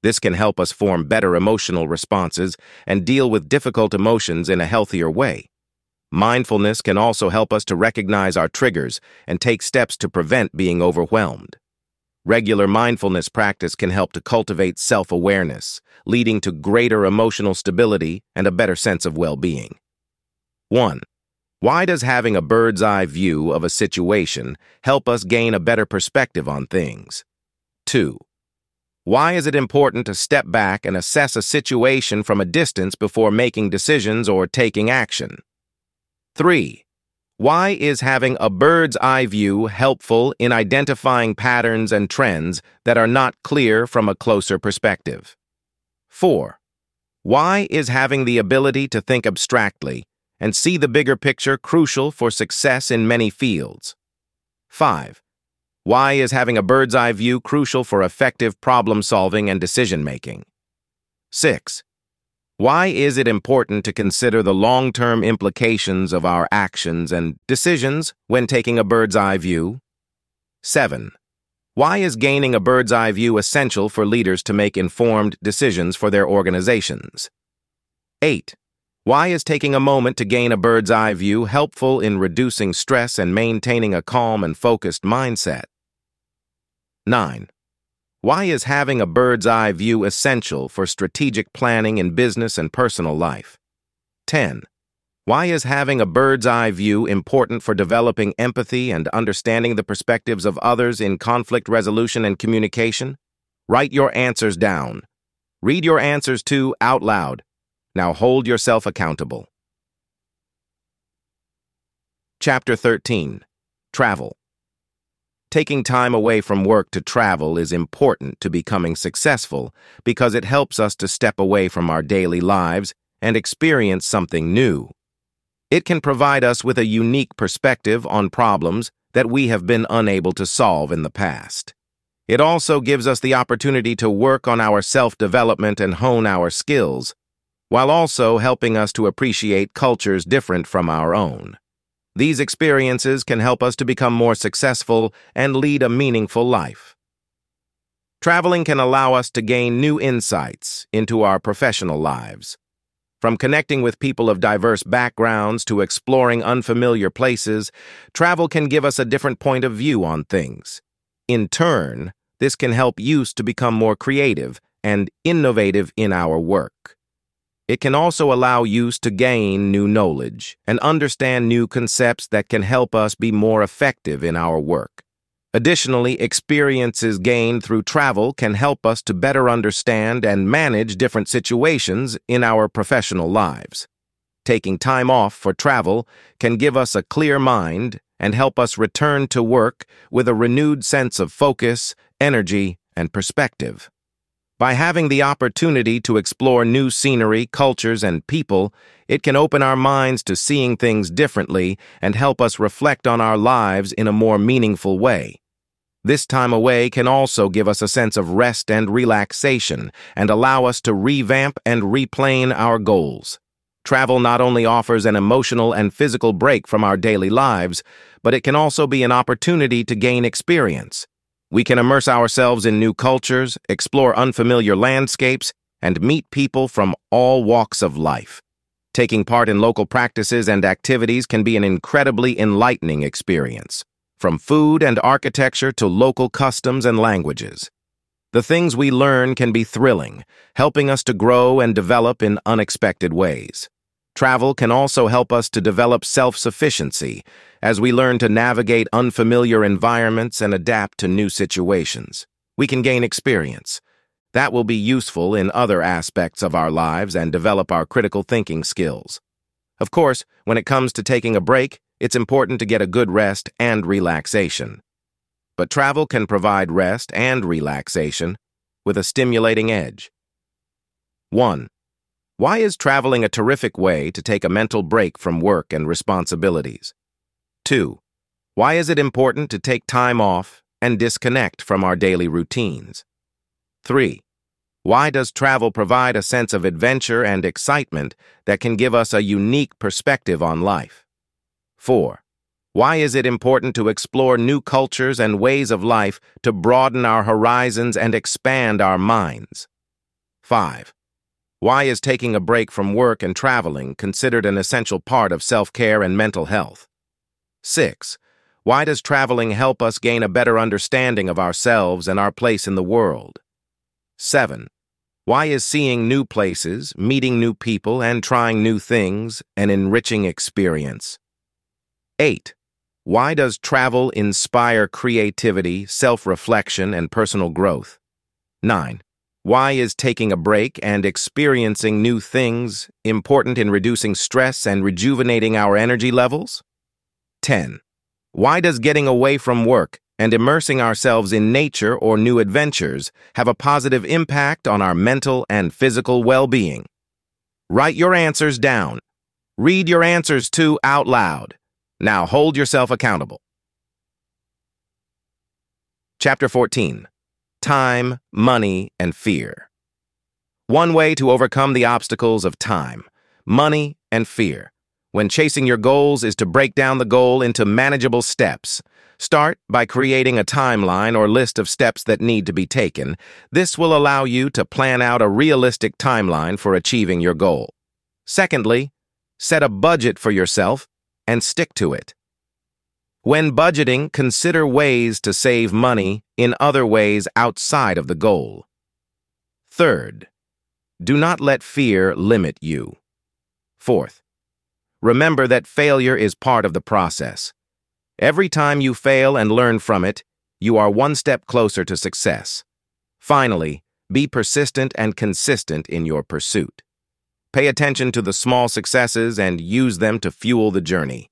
This can help us form better emotional responses and deal with difficult emotions in a healthier way. Mindfulness can also help us to recognize our triggers and take steps to prevent being overwhelmed. Regular mindfulness practice can help to cultivate self-awareness, leading to greater emotional stability and a better sense of well-being. 1. Why does having a bird's eye view of a situation help us gain a better perspective on things? 2. Why is it important to step back and assess a situation from a distance before making decisions or taking action? 3. Why is having a bird's eye view helpful in identifying patterns and trends that are not clear from a closer perspective? 4. Why is having the ability to think abstractly and see the bigger picture crucial for success in many fields. 5. Why is having a bird's eye view crucial for effective problem solving and decision making? 6. Why is it important to consider the long-term implications of our actions and decisions when taking a bird's eye view? 7. Why is gaining a bird's eye view essential for leaders to make informed decisions for their organizations? 8. Why is taking a moment to gain a bird's eye view helpful in reducing stress and maintaining a calm and focused mindset? 9. Why is having a bird's eye view essential for strategic planning in business and personal life? 10. Why is having a bird's eye view important for developing empathy and understanding the perspectives of others in conflict resolution and communication? Write your answers down. Read your answers to out loud. Now hold yourself accountable. Chapter 13 Travel Taking time away from work to travel is important to becoming successful because it helps us to step away from our daily lives and experience something new. It can provide us with a unique perspective on problems that we have been unable to solve in the past. It also gives us the opportunity to work on our self-development and hone our skills, while also helping us to appreciate cultures different from our own. These experiences can help us to become more successful and lead a meaningful life. Traveling can allow us to gain new insights into our professional lives. From connecting with people of diverse backgrounds to exploring unfamiliar places, travel can give us a different point of view on things. In turn, this can help use to become more creative and innovative in our work. It can also allow use to gain new knowledge and understand new concepts that can help us be more effective in our work. Additionally, experiences gained through travel can help us to better understand and manage different situations in our professional lives. Taking time off for travel can give us a clear mind and help us return to work with a renewed sense of focus, energy, and perspective. By having the opportunity to explore new scenery, cultures, and people, it can open our minds to seeing things differently and help us reflect on our lives in a more meaningful way. This time away can also give us a sense of rest and relaxation and allow us to revamp and replane our goals. Travel not only offers an emotional and physical break from our daily lives, but it can also be an opportunity to gain experience. We can immerse ourselves in new cultures, explore unfamiliar landscapes, and meet people from all walks of life. Taking part in local practices and activities can be an incredibly enlightening experience from food and architecture to local customs and languages. The things we learn can be thrilling, helping us to grow and develop in unexpected ways. Travel can also help us to develop self-sufficiency as we learn to navigate unfamiliar environments and adapt to new situations. We can gain experience. That will be useful in other aspects of our lives and develop our critical thinking skills. Of course, when it comes to taking a break, it's important to get a good rest and relaxation. But travel can provide rest and relaxation with a stimulating edge. 1. Why is traveling a terrific way to take a mental break from work and responsibilities? 2. Why is it important to take time off and disconnect from our daily routines? 3. Why does travel provide a sense of adventure and excitement that can give us a unique perspective on life? 4. Why is it important to explore new cultures and ways of life to broaden our horizons and expand our minds? 5. Why is taking a break from work and traveling considered an essential part of self-care and mental health? 6. Why does traveling help us gain a better understanding of ourselves and our place in the world? 7. Why is seeing new places, meeting new people, and trying new things an enriching experience? 8. Why does travel inspire creativity, self-reflection, and personal growth? 9. Why is taking a break and experiencing new things important in reducing stress and rejuvenating our energy levels? 10. Why does getting away from work and immersing ourselves in nature or new adventures have a positive impact on our mental and physical well-being? Write your answers down. Read your answers too out loud. Now hold yourself accountable. Chapter 14 Time, Money, and Fear. One way to overcome the obstacles of time, money, and fear when chasing your goals is to break down the goal into manageable steps. Start by creating a timeline or list of steps that need to be taken. This will allow you to plan out a realistic timeline for achieving your goal. Secondly, set a budget for yourself and stick to it. When budgeting, consider ways to save money in other ways outside of the goal. Third, do not let fear limit you. Fourth, remember that failure is part of the process. Every time you fail and learn from it, you are one step closer to success. Finally, be persistent and consistent in your pursuit. Pay attention to the small successes and use them to fuel the journey.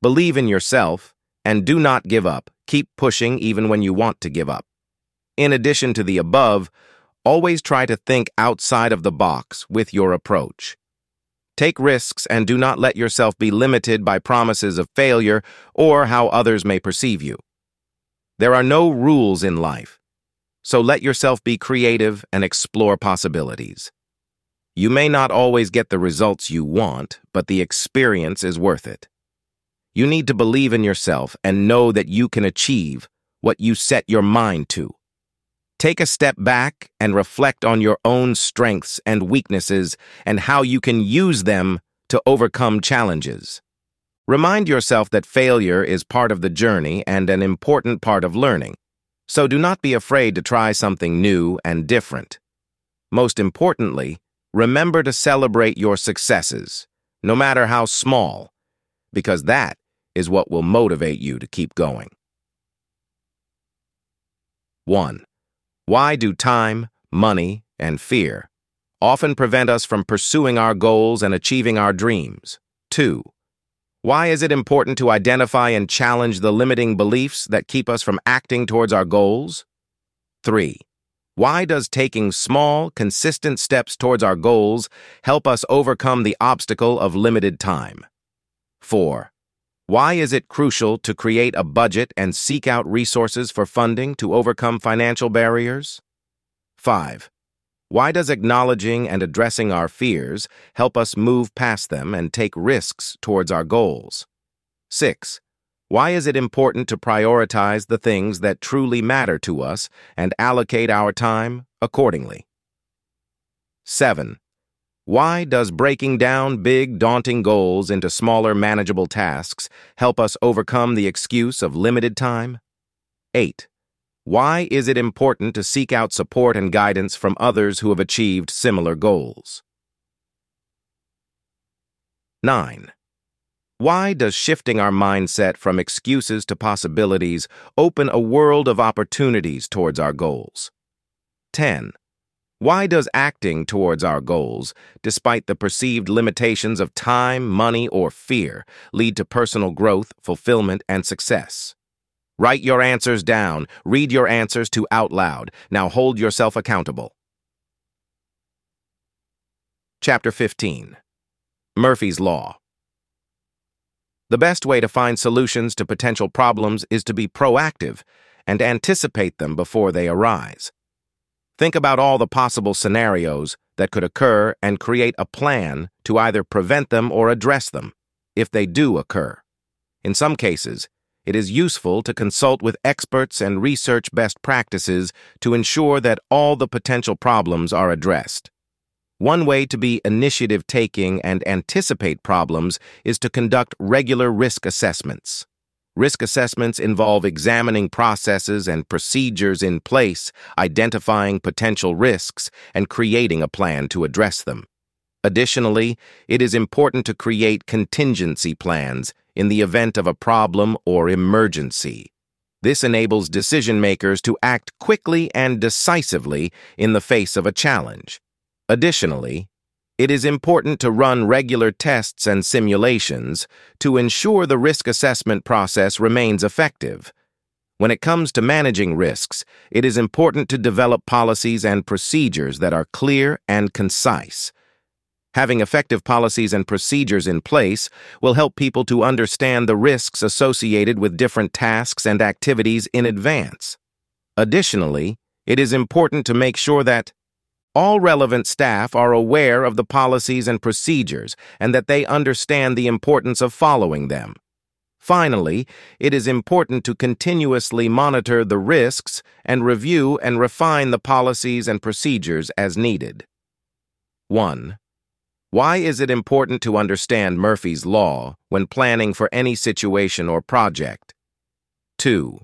Believe in yourself and do not give up. Keep pushing even when you want to give up. In addition to the above, always try to think outside of the box with your approach. Take risks and do not let yourself be limited by promises of failure or how others may perceive you. There are no rules in life, so let yourself be creative and explore possibilities. You may not always get the results you want, but the experience is worth it. You need to believe in yourself and know that you can achieve what you set your mind to. Take a step back and reflect on your own strengths and weaknesses and how you can use them to overcome challenges. Remind yourself that failure is part of the journey and an important part of learning, so do not be afraid to try something new and different. Most importantly, remember to celebrate your successes, no matter how small, because that is what will motivate you to keep going. 1. Why do time, money, and fear often prevent us from pursuing our goals and achieving our dreams? 2. Why is it important to identify and challenge the limiting beliefs that keep us from acting towards our goals? 3. Why does taking small, consistent steps towards our goals help us overcome the obstacle of limited time? 4. Why is it crucial to create a budget and seek out resources for funding to overcome financial barriers? 5. Why does acknowledging and addressing our fears help us move past them and take risks towards our goals? 6. Why is it important to prioritize the things that truly matter to us and allocate our time accordingly? 7. Why does breaking down big, daunting goals into smaller, manageable tasks help us overcome the excuse of limited time? 8. Why is it important to seek out support and guidance from others who have achieved similar goals? 9. Why does shifting our mindset from excuses to possibilities open a world of opportunities towards our goals? 10. Why does acting towards our goals, despite the perceived limitations of time, money, or fear, lead to personal growth, fulfillment, and success? Write your answers down. Read your answers to out loud. Now hold yourself accountable. Chapter 15 Murphy's Law The best way to find solutions to potential problems is to be proactive and anticipate them before they arise. Think about all the possible scenarios that could occur and create a plan to either prevent them or address them, if they do occur. In some cases, it is useful to consult with experts and research best practices to ensure that all the potential problems are addressed. One way to be initiative taking and anticipate problems is to conduct regular risk assessments. Risk assessments involve examining processes and procedures in place, identifying potential risks, and creating a plan to address them. Additionally, it is important to create contingency plans in the event of a problem or emergency. This enables decision makers to act quickly and decisively in the face of a challenge. Additionally, it is important to run regular tests and simulations to ensure the risk assessment process remains effective. When it comes to managing risks, it is important to develop policies and procedures that are clear and concise. Having effective policies and procedures in place will help people to understand the risks associated with different tasks and activities in advance. Additionally, it is important to make sure that all relevant staff are aware of the policies and procedures and that they understand the importance of following them. Finally, it is important to continuously monitor the risks and review and refine the policies and procedures as needed. 1. Why is it important to understand Murphy's Law when planning for any situation or project? 2.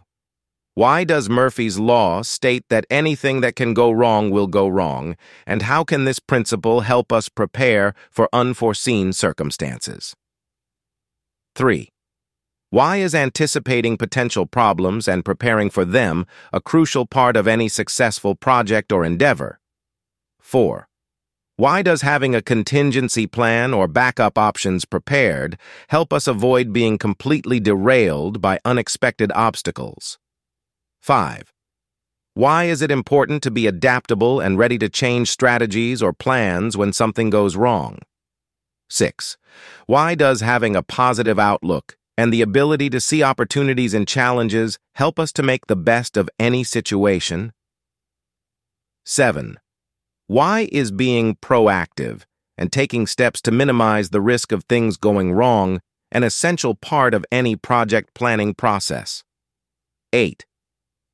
Why does Murphy's Law state that anything that can go wrong will go wrong, and how can this principle help us prepare for unforeseen circumstances? 3. Why is anticipating potential problems and preparing for them a crucial part of any successful project or endeavor? 4. Why does having a contingency plan or backup options prepared help us avoid being completely derailed by unexpected obstacles? 5. Why is it important to be adaptable and ready to change strategies or plans when something goes wrong? 6. Why does having a positive outlook and the ability to see opportunities and challenges help us to make the best of any situation? 7. Why is being proactive and taking steps to minimize the risk of things going wrong an essential part of any project planning process? 8.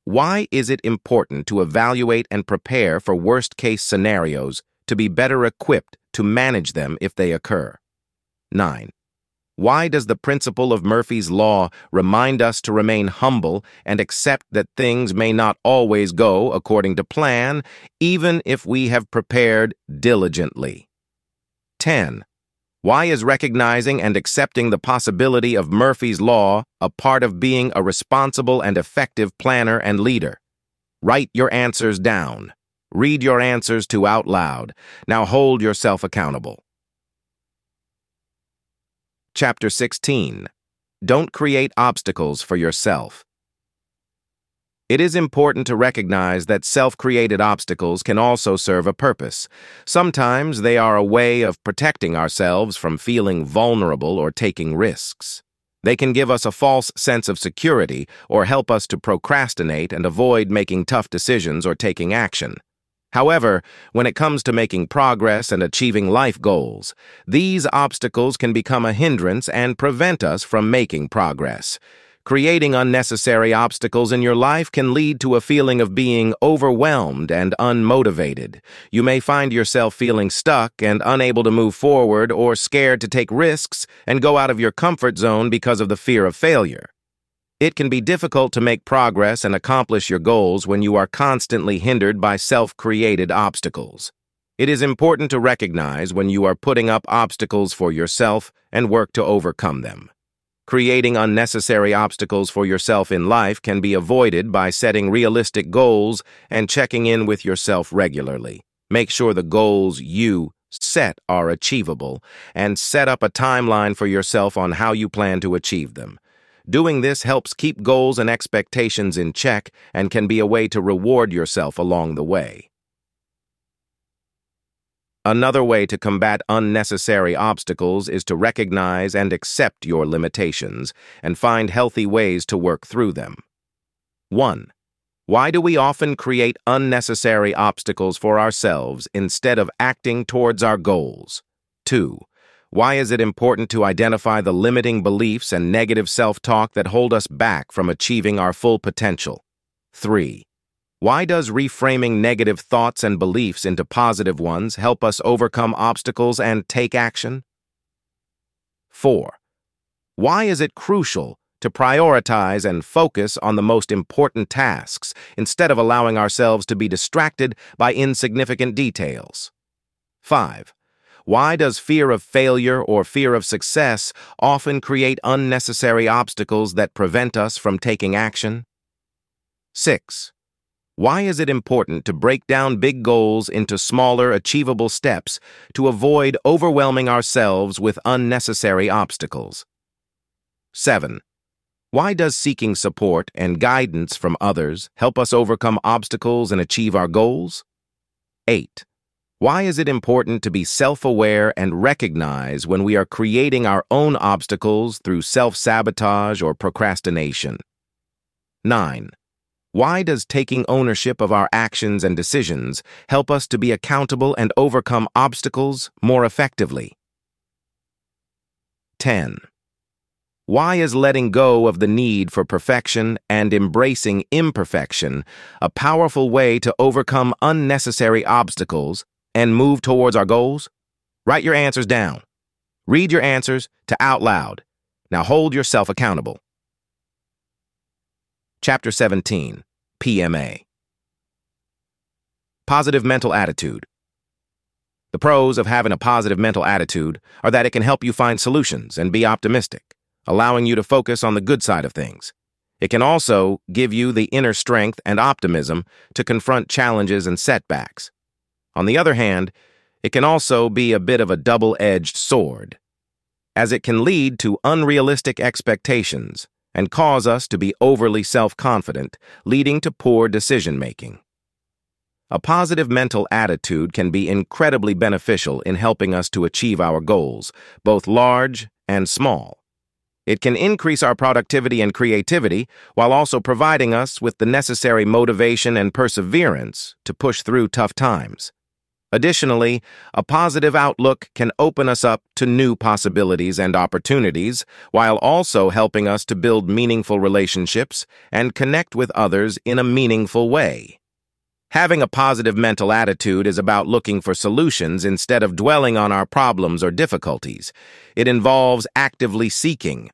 Why is it important to evaluate and prepare for worst-case scenarios to be better equipped to manage them if they occur? 9. Why does the principle of Murphy's Law remind us to remain humble and accept that things may not always go according to plan, even if we have prepared diligently? 10. Why is recognizing and accepting the possibility of Murphy's Law a part of being a responsible and effective planner and leader? Write your answers down. Read your answers to out loud. Now hold yourself accountable. Chapter 16 Don't Create Obstacles for Yourself. It is important to recognize that self-created obstacles can also serve a purpose. Sometimes they are a way of protecting ourselves from feeling vulnerable or taking risks. They can give us a false sense of security or help us to procrastinate and avoid making tough decisions or taking action. However, when it comes to making progress and achieving life goals, these obstacles can become a hindrance and prevent us from making progress. Creating unnecessary obstacles in your life can lead to a feeling of being overwhelmed and unmotivated. You may find yourself feeling stuck and unable to move forward or scared to take risks and go out of your comfort zone because of the fear of failure. It can be difficult to make progress and accomplish your goals when you are constantly hindered by self-created obstacles. It is important to recognize when you are putting up obstacles for yourself and work to overcome them. Creating unnecessary obstacles for yourself in life can be avoided by setting realistic goals and checking in with yourself regularly. Make sure the goals you set are achievable and set up a timeline for yourself on how you plan to achieve them. Doing this helps keep goals and expectations in check and can be a way to reward yourself along the way. Another way to combat unnecessary obstacles is to recognize and accept your limitations and find healthy ways to work through them. 1. Why do we often create unnecessary obstacles for ourselves instead of acting towards our goals? 2. Why is it important to identify the limiting beliefs and negative self-talk that hold us back from achieving our full potential? 3. Why does reframing negative thoughts and beliefs into positive ones help us overcome obstacles and take action? 4. Why is it crucial to prioritize and focus on the most important tasks instead of allowing ourselves to be distracted by insignificant details? 5. Why does fear of failure or fear of success often create unnecessary obstacles that prevent us from taking action? 6. Why is it important to break down big goals into smaller, achievable steps to avoid overwhelming ourselves with unnecessary obstacles? 7. Why does seeking support and guidance from others help us overcome obstacles and achieve our goals? 8. Why is it important to be self-aware and recognize when we are creating our own obstacles through self-sabotage or procrastination? 9. Why does taking ownership of our actions and decisions help us to be accountable and overcome obstacles more effectively? 10. Why is letting go of the need for perfection and embracing imperfection a powerful way to overcome unnecessary obstacles and move towards our goals? Write your answers down. Read your answers to out loud. Now hold yourself accountable. Chapter 17 PMA Positive Mental Attitude The pros of having a positive mental attitude are that it can help you find solutions and be optimistic, allowing you to focus on the good side of things. It can also give you the inner strength and optimism to confront challenges and setbacks. On the other hand, it can also be a bit of a double-edged sword, as it can lead to unrealistic expectations and cause us to be overly self-confident, leading to poor decision-making. A positive mental attitude can be incredibly beneficial in helping us to achieve our goals, both large and small. It can increase our productivity and creativity while also providing us with the necessary motivation and perseverance to push through tough times. Additionally, a positive outlook can open us up to new possibilities and opportunities while also helping us to build meaningful relationships and connect with others in a meaningful way. Having a positive mental attitude is about looking for solutions instead of dwelling on our problems or difficulties. It involves actively seeking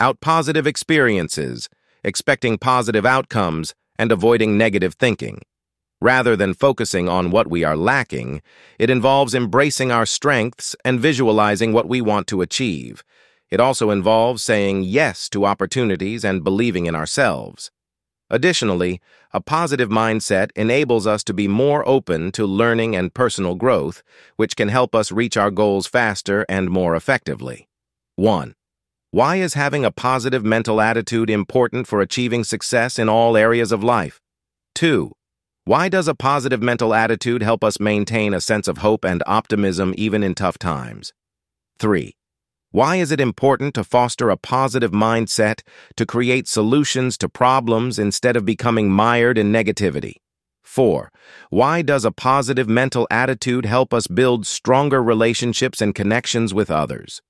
out positive experiences, expecting positive outcomes, and avoiding negative thinking. Rather than focusing on what we are lacking, it involves embracing our strengths and visualizing what we want to achieve. It also involves saying yes to opportunities and believing in ourselves. Additionally, a positive mindset enables us to be more open to learning and personal growth, which can help us reach our goals faster and more effectively. 1. Why is having a positive mental attitude important for achieving success in all areas of life? 2. Why does a positive mental attitude help us maintain a sense of hope and optimism even in tough times? 3. Why is it important to foster a positive mindset to create solutions to problems instead of becoming mired in negativity? 4. Why does a positive mental attitude help us build stronger relationships and connections with others?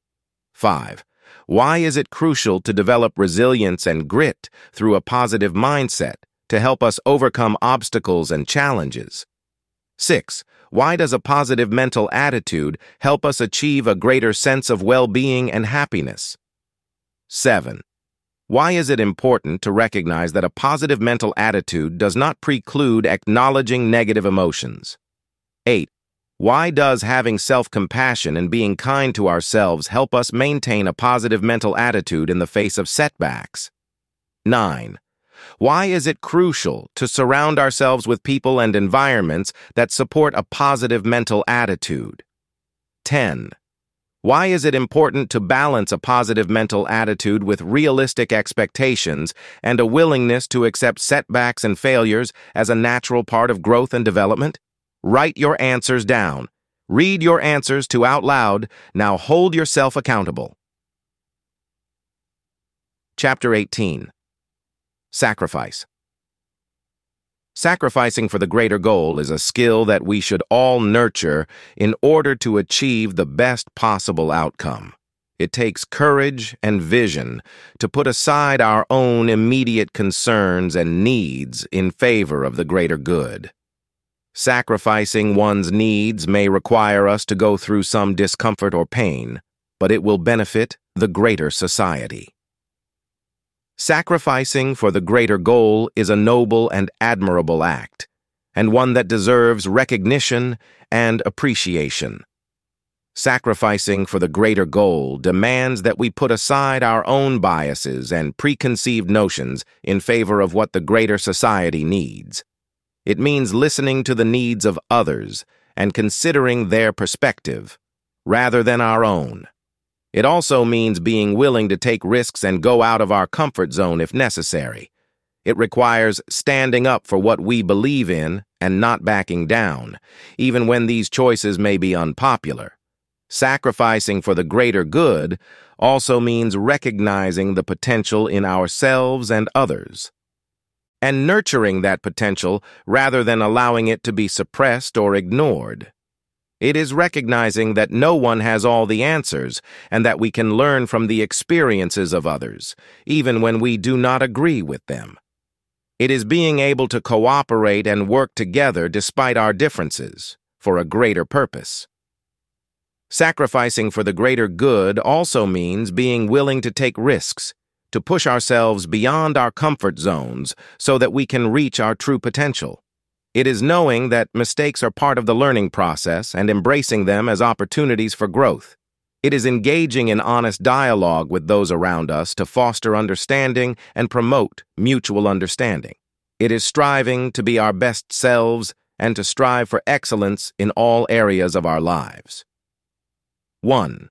5. Why is it crucial to develop resilience and grit through a positive mindset to help us overcome obstacles and challenges. 6. Why does a positive mental attitude help us achieve a greater sense of well-being and happiness? 7. Why is it important to recognize that a positive mental attitude does not preclude acknowledging negative emotions? 8. Why does having self-compassion and being kind to ourselves help us maintain a positive mental attitude in the face of setbacks? 9. Why is it crucial to surround ourselves with people and environments that support a positive mental attitude? 10. Why is it important to balance a positive mental attitude with realistic expectations and a willingness to accept setbacks and failures as a natural part of growth and development? Write your answers down. Read your answers to out loud. Now hold yourself accountable. Chapter 18 Sacrifice. Sacrificing for the greater goal is a skill that we should all nurture in order to achieve the best possible outcome. It takes courage and vision to put aside our own immediate concerns and needs in favor of the greater good. Sacrificing one's needs may require us to go through some discomfort or pain, but it will benefit the greater society. Sacrificing for the greater goal is a noble and admirable act, and one that deserves recognition and appreciation. Sacrificing for the greater goal demands that we put aside our own biases and preconceived notions in favor of what the greater society needs. It means listening to the needs of others and considering their perspective, rather than our own. It also means being willing to take risks and go out of our comfort zone if necessary. It requires standing up for what we believe in and not backing down, even when these choices may be unpopular. Sacrificing for the greater good also means recognizing the potential in ourselves and others, and nurturing that potential rather than allowing it to be suppressed or ignored. It is recognizing that no one has all the answers and that we can learn from the experiences of others, even when we do not agree with them. It is being able to cooperate and work together despite our differences, for a greater purpose. Sacrificing for the greater good also means being willing to take risks, to push ourselves beyond our comfort zones so that we can reach our true potential. It is knowing that mistakes are part of the learning process and embracing them as opportunities for growth. It is engaging in honest dialogue with those around us to foster understanding and promote mutual understanding. It is striving to be our best selves and to strive for excellence in all areas of our lives. 1.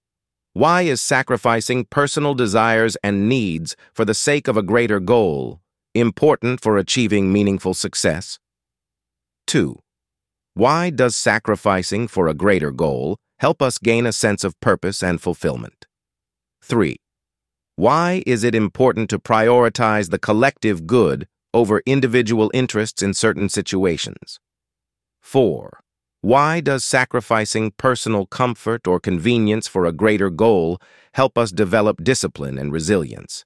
Why is sacrificing personal desires and needs for the sake of a greater goal important for achieving meaningful success? 2. Why does sacrificing for a greater goal help us gain a sense of purpose and fulfillment? 3. Why is it important to prioritize the collective good over individual interests in certain situations? 4. Why does sacrificing personal comfort or convenience for a greater goal help us develop discipline and resilience?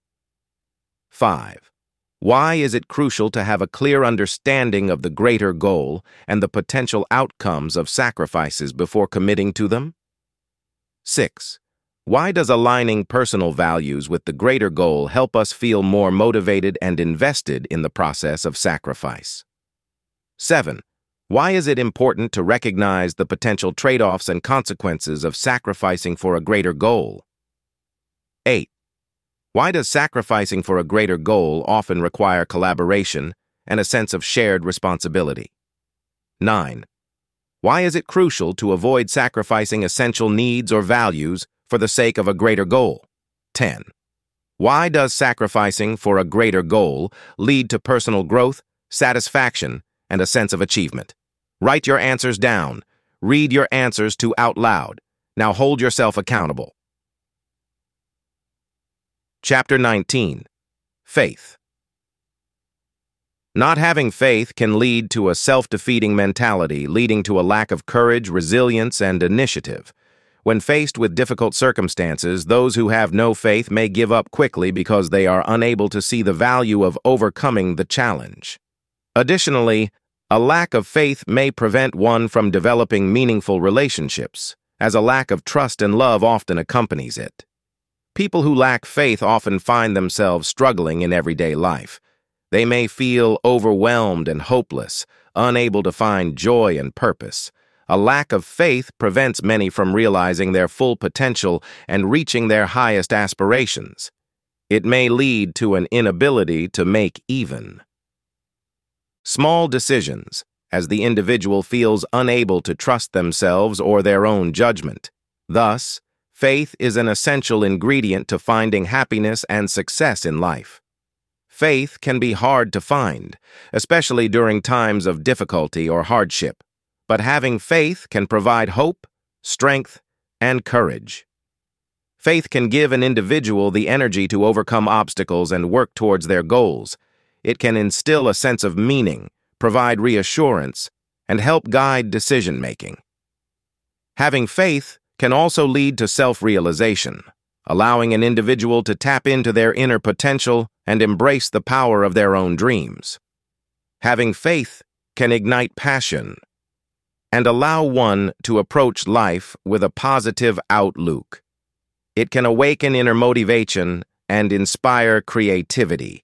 5. Why is it crucial to have a clear understanding of the greater goal and the potential outcomes of sacrifices before committing to them? 6. Why does aligning personal values with the greater goal help us feel more motivated and invested in the process of sacrifice? 7. Why is it important to recognize the potential trade-offs and consequences of sacrificing for a greater goal? 8. Why does sacrificing for a greater goal often require collaboration and a sense of shared responsibility? 9. Why is it crucial to avoid sacrificing essential needs or values for the sake of a greater goal? 10. Why does sacrificing for a greater goal lead to personal growth, satisfaction, and a sense of achievement? Write your answers down. Read your answers to out loud. Now hold yourself accountable. Chapter 19 Faith Not having faith can lead to a self-defeating mentality, leading to a lack of courage, resilience, and initiative. When faced with difficult circumstances, those who have no faith may give up quickly because they are unable to see the value of overcoming the challenge. Additionally, a lack of faith may prevent one from developing meaningful relationships, as a lack of trust and love often accompanies it. People who lack faith often find themselves struggling in everyday life. They may feel overwhelmed and hopeless, unable to find joy and purpose, a lack of faith prevents many from realizing their full potential and reaching their highest aspirations. It may lead to an inability to make even. Small decisions, as the individual feels unable to trust themselves or their own judgment. Thus, faith is an essential ingredient to finding happiness and success in life. Faith can be hard to find, especially during times of difficulty or hardship but having faith can provide hope, strength, and courage. Faith can give an individual the energy to overcome obstacles and work towards their goals. It can instill a sense of meaning, provide reassurance, and help guide decision-making. Having faith can also lead to self-realization, allowing an individual to tap into their inner potential and embrace the power of their own dreams. Having faith can ignite passion, and allow one to approach life with a positive outlook. It can awaken inner motivation and inspire creativity.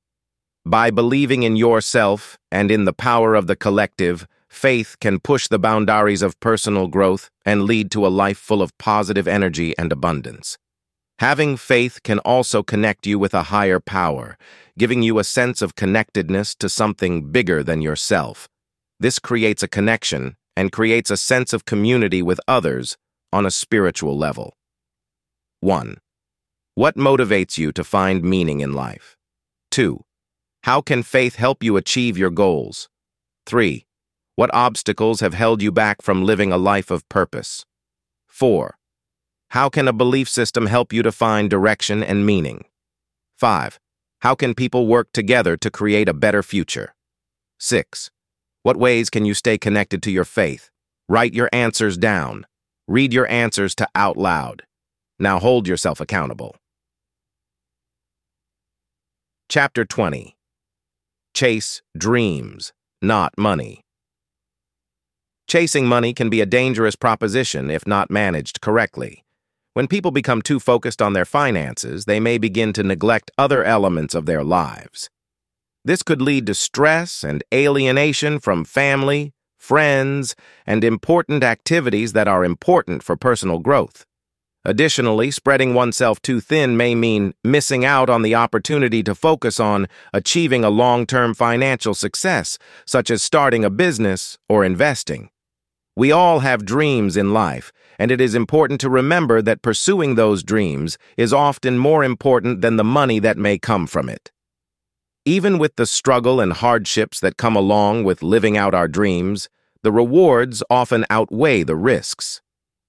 By believing in yourself and in the power of the collective, faith can push the boundaries of personal growth and lead to a life full of positive energy and abundance. Having faith can also connect you with a higher power, giving you a sense of connectedness to something bigger than yourself. This creates a connection and creates a sense of community with others on a spiritual level. 1. What motivates you to find meaning in life? 2. How can faith help you achieve your goals? 3. What obstacles have held you back from living a life of purpose? 4. How can a belief system help you to find direction and meaning? 5. How can people work together to create a better future? 6. What ways can you stay connected to your faith? Write your answers down. Read your answers to out loud. Now hold yourself accountable. Chapter 20 Chase Dreams, Not Money. Chasing money can be a dangerous proposition if not managed correctly. When people become too focused on their finances, they may begin to neglect other elements of their lives. This could lead to stress and alienation from family, friends, and important activities that are important for personal growth. Additionally, spreading oneself too thin may mean missing out on the opportunity to focus on achieving a long-term financial success, such as starting a business or investing. We all have dreams in life, and it is important to remember that pursuing those dreams is often more important than the money that may come from it. Even with the struggle and hardships that come along with living out our dreams, the rewards often outweigh the risks.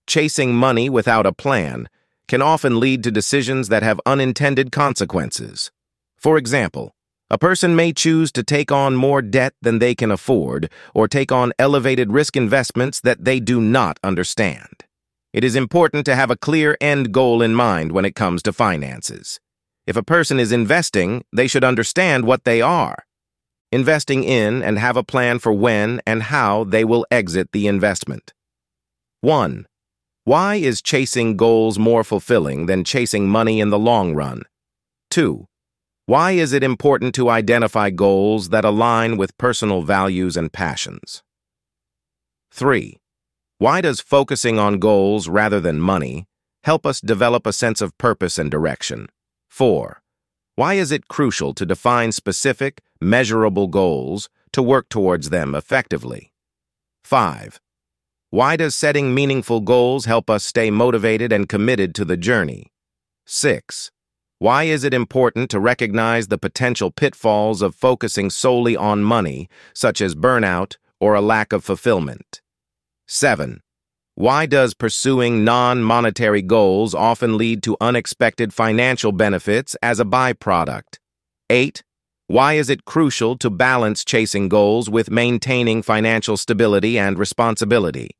Chasing money without a plan can often lead to decisions that have unintended consequences. For example, a person may choose to take on more debt than they can afford or take on elevated risk investments that they do not understand. It is important to have a clear end goal in mind when it comes to finances. If a person is investing, they should understand what they are. Investing in and have a plan for when and how they will exit the investment. 1. Why is chasing goals more fulfilling than chasing money in the long run? 2. Why is it important to identify goals that align with personal values and passions? 3. Why does focusing on goals rather than money help us develop a sense of purpose and direction? 4. Why is it crucial to define specific, measurable goals to work towards them effectively? 5. Why does setting meaningful goals help us stay motivated and committed to the journey? 6. Why is it important to recognize the potential pitfalls of focusing solely on money, such as burnout or a lack of fulfillment? 7. Why does pursuing non-monetary goals often lead to unexpected financial benefits as a byproduct? 8. Why is it crucial to balance chasing goals with maintaining financial stability and responsibility?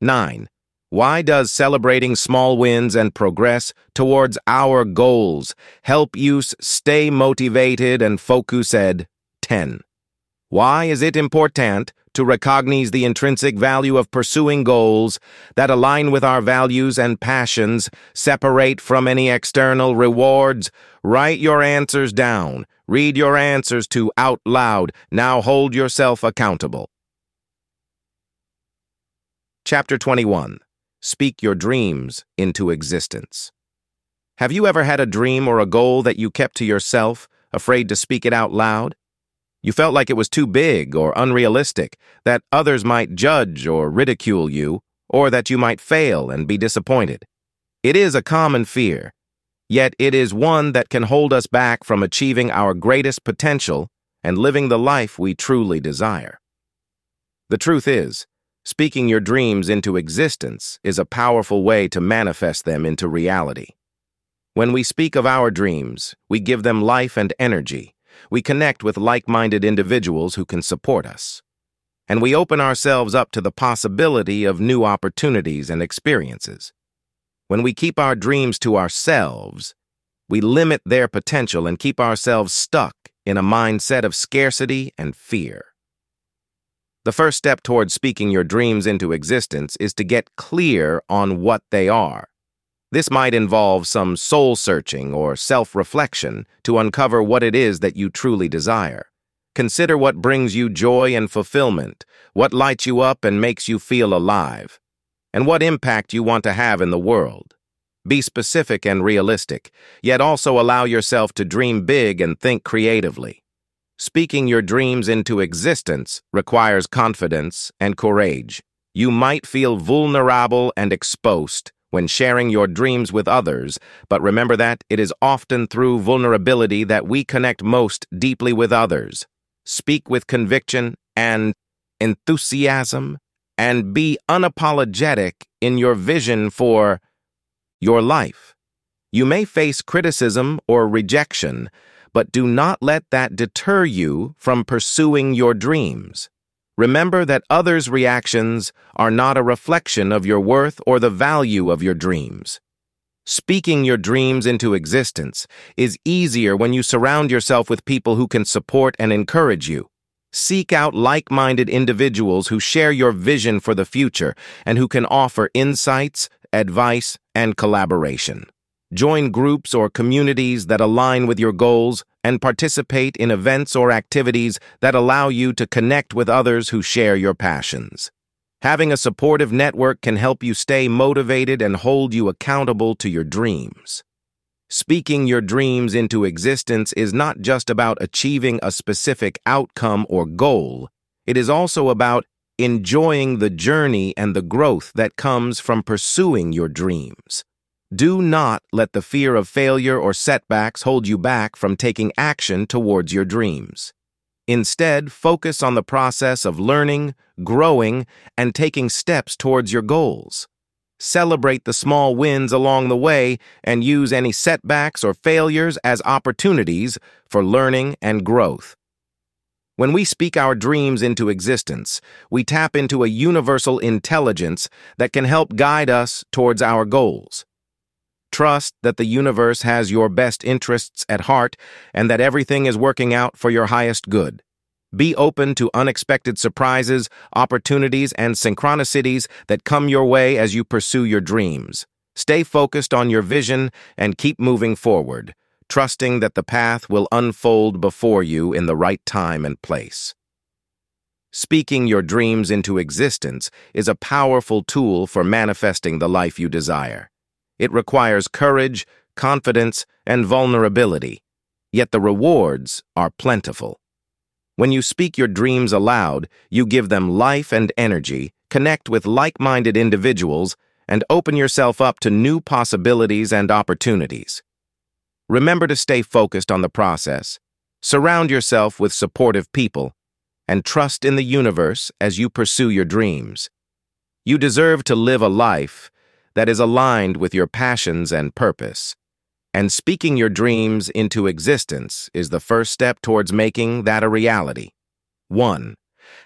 9. Why does celebrating small wins and progress towards our goals help you stay motivated and focused? 10. Why is it important to recognize the intrinsic value of pursuing goals that align with our values and passions, separate from any external rewards? Write your answers down. Read your answers to out loud. Now hold yourself accountable. Chapter 21 Speak Your Dreams into Existence. Have you ever had a dream or a goal that you kept to yourself, afraid to speak it out loud? You felt like it was too big or unrealistic, that others might judge or ridicule you, or that you might fail and be disappointed. It is a common fear, yet it is one that can hold us back from achieving our greatest potential and living the life we truly desire. The truth is, speaking your dreams into existence is a powerful way to manifest them into reality. When we speak of our dreams, we give them life and energy, we connect with like-minded individuals who can support us. And we open ourselves up to the possibility of new opportunities and experiences. When we keep our dreams to ourselves, we limit their potential and keep ourselves stuck in a mindset of scarcity and fear. The first step towards speaking your dreams into existence is to get clear on what they are. This might involve some soul-searching or self-reflection to uncover what it is that you truly desire. Consider what brings you joy and fulfillment, what lights you up and makes you feel alive, and what impact you want to have in the world. Be specific and realistic, yet also allow yourself to dream big and think creatively. Speaking your dreams into existence requires confidence and courage. You might feel vulnerable and exposed, when sharing your dreams with others, but remember that it is often through vulnerability that we connect most deeply with others. Speak with conviction and enthusiasm, and be unapologetic in your vision for your life. You may face criticism or rejection, but do not let that deter you from pursuing your dreams. Remember that others' reactions are not a reflection of your worth or the value of your dreams. Speaking your dreams into existence is easier when you surround yourself with people who can support and encourage you. Seek out like-minded individuals who share your vision for the future and who can offer insights, advice, and collaboration. Join groups or communities that align with your goals and participate in events or activities that allow you to connect with others who share your passions. Having a supportive network can help you stay motivated and hold you accountable to your dreams. Speaking your dreams into existence is not just about achieving a specific outcome or goal, it is also about enjoying the journey and the growth that comes from pursuing your dreams. Do not let the fear of failure or setbacks hold you back from taking action towards your dreams. Instead, focus on the process of learning, growing, and taking steps towards your goals. Celebrate the small wins along the way and use any setbacks or failures as opportunities for learning and growth. When we speak our dreams into existence, we tap into a universal intelligence that can help guide us towards our goals. Trust that the universe has your best interests at heart and that everything is working out for your highest good. Be open to unexpected surprises, opportunities, and synchronicities that come your way as you pursue your dreams. Stay focused on your vision and keep moving forward trusting that the path will unfold before you in the right time and place. Speaking your dreams into existence is a powerful tool for manifesting the life you desire. It requires courage, confidence, and vulnerability, yet the rewards are plentiful. When you speak your dreams aloud, you give them life and energy, connect with like-minded individuals, and open yourself up to new possibilities and opportunities. Remember to stay focused on the process, surround yourself with supportive people, and trust in the universe as you pursue your dreams. You deserve to live a life that is aligned with your passions and purpose. And speaking your dreams into existence is the first step towards making that a reality. 1.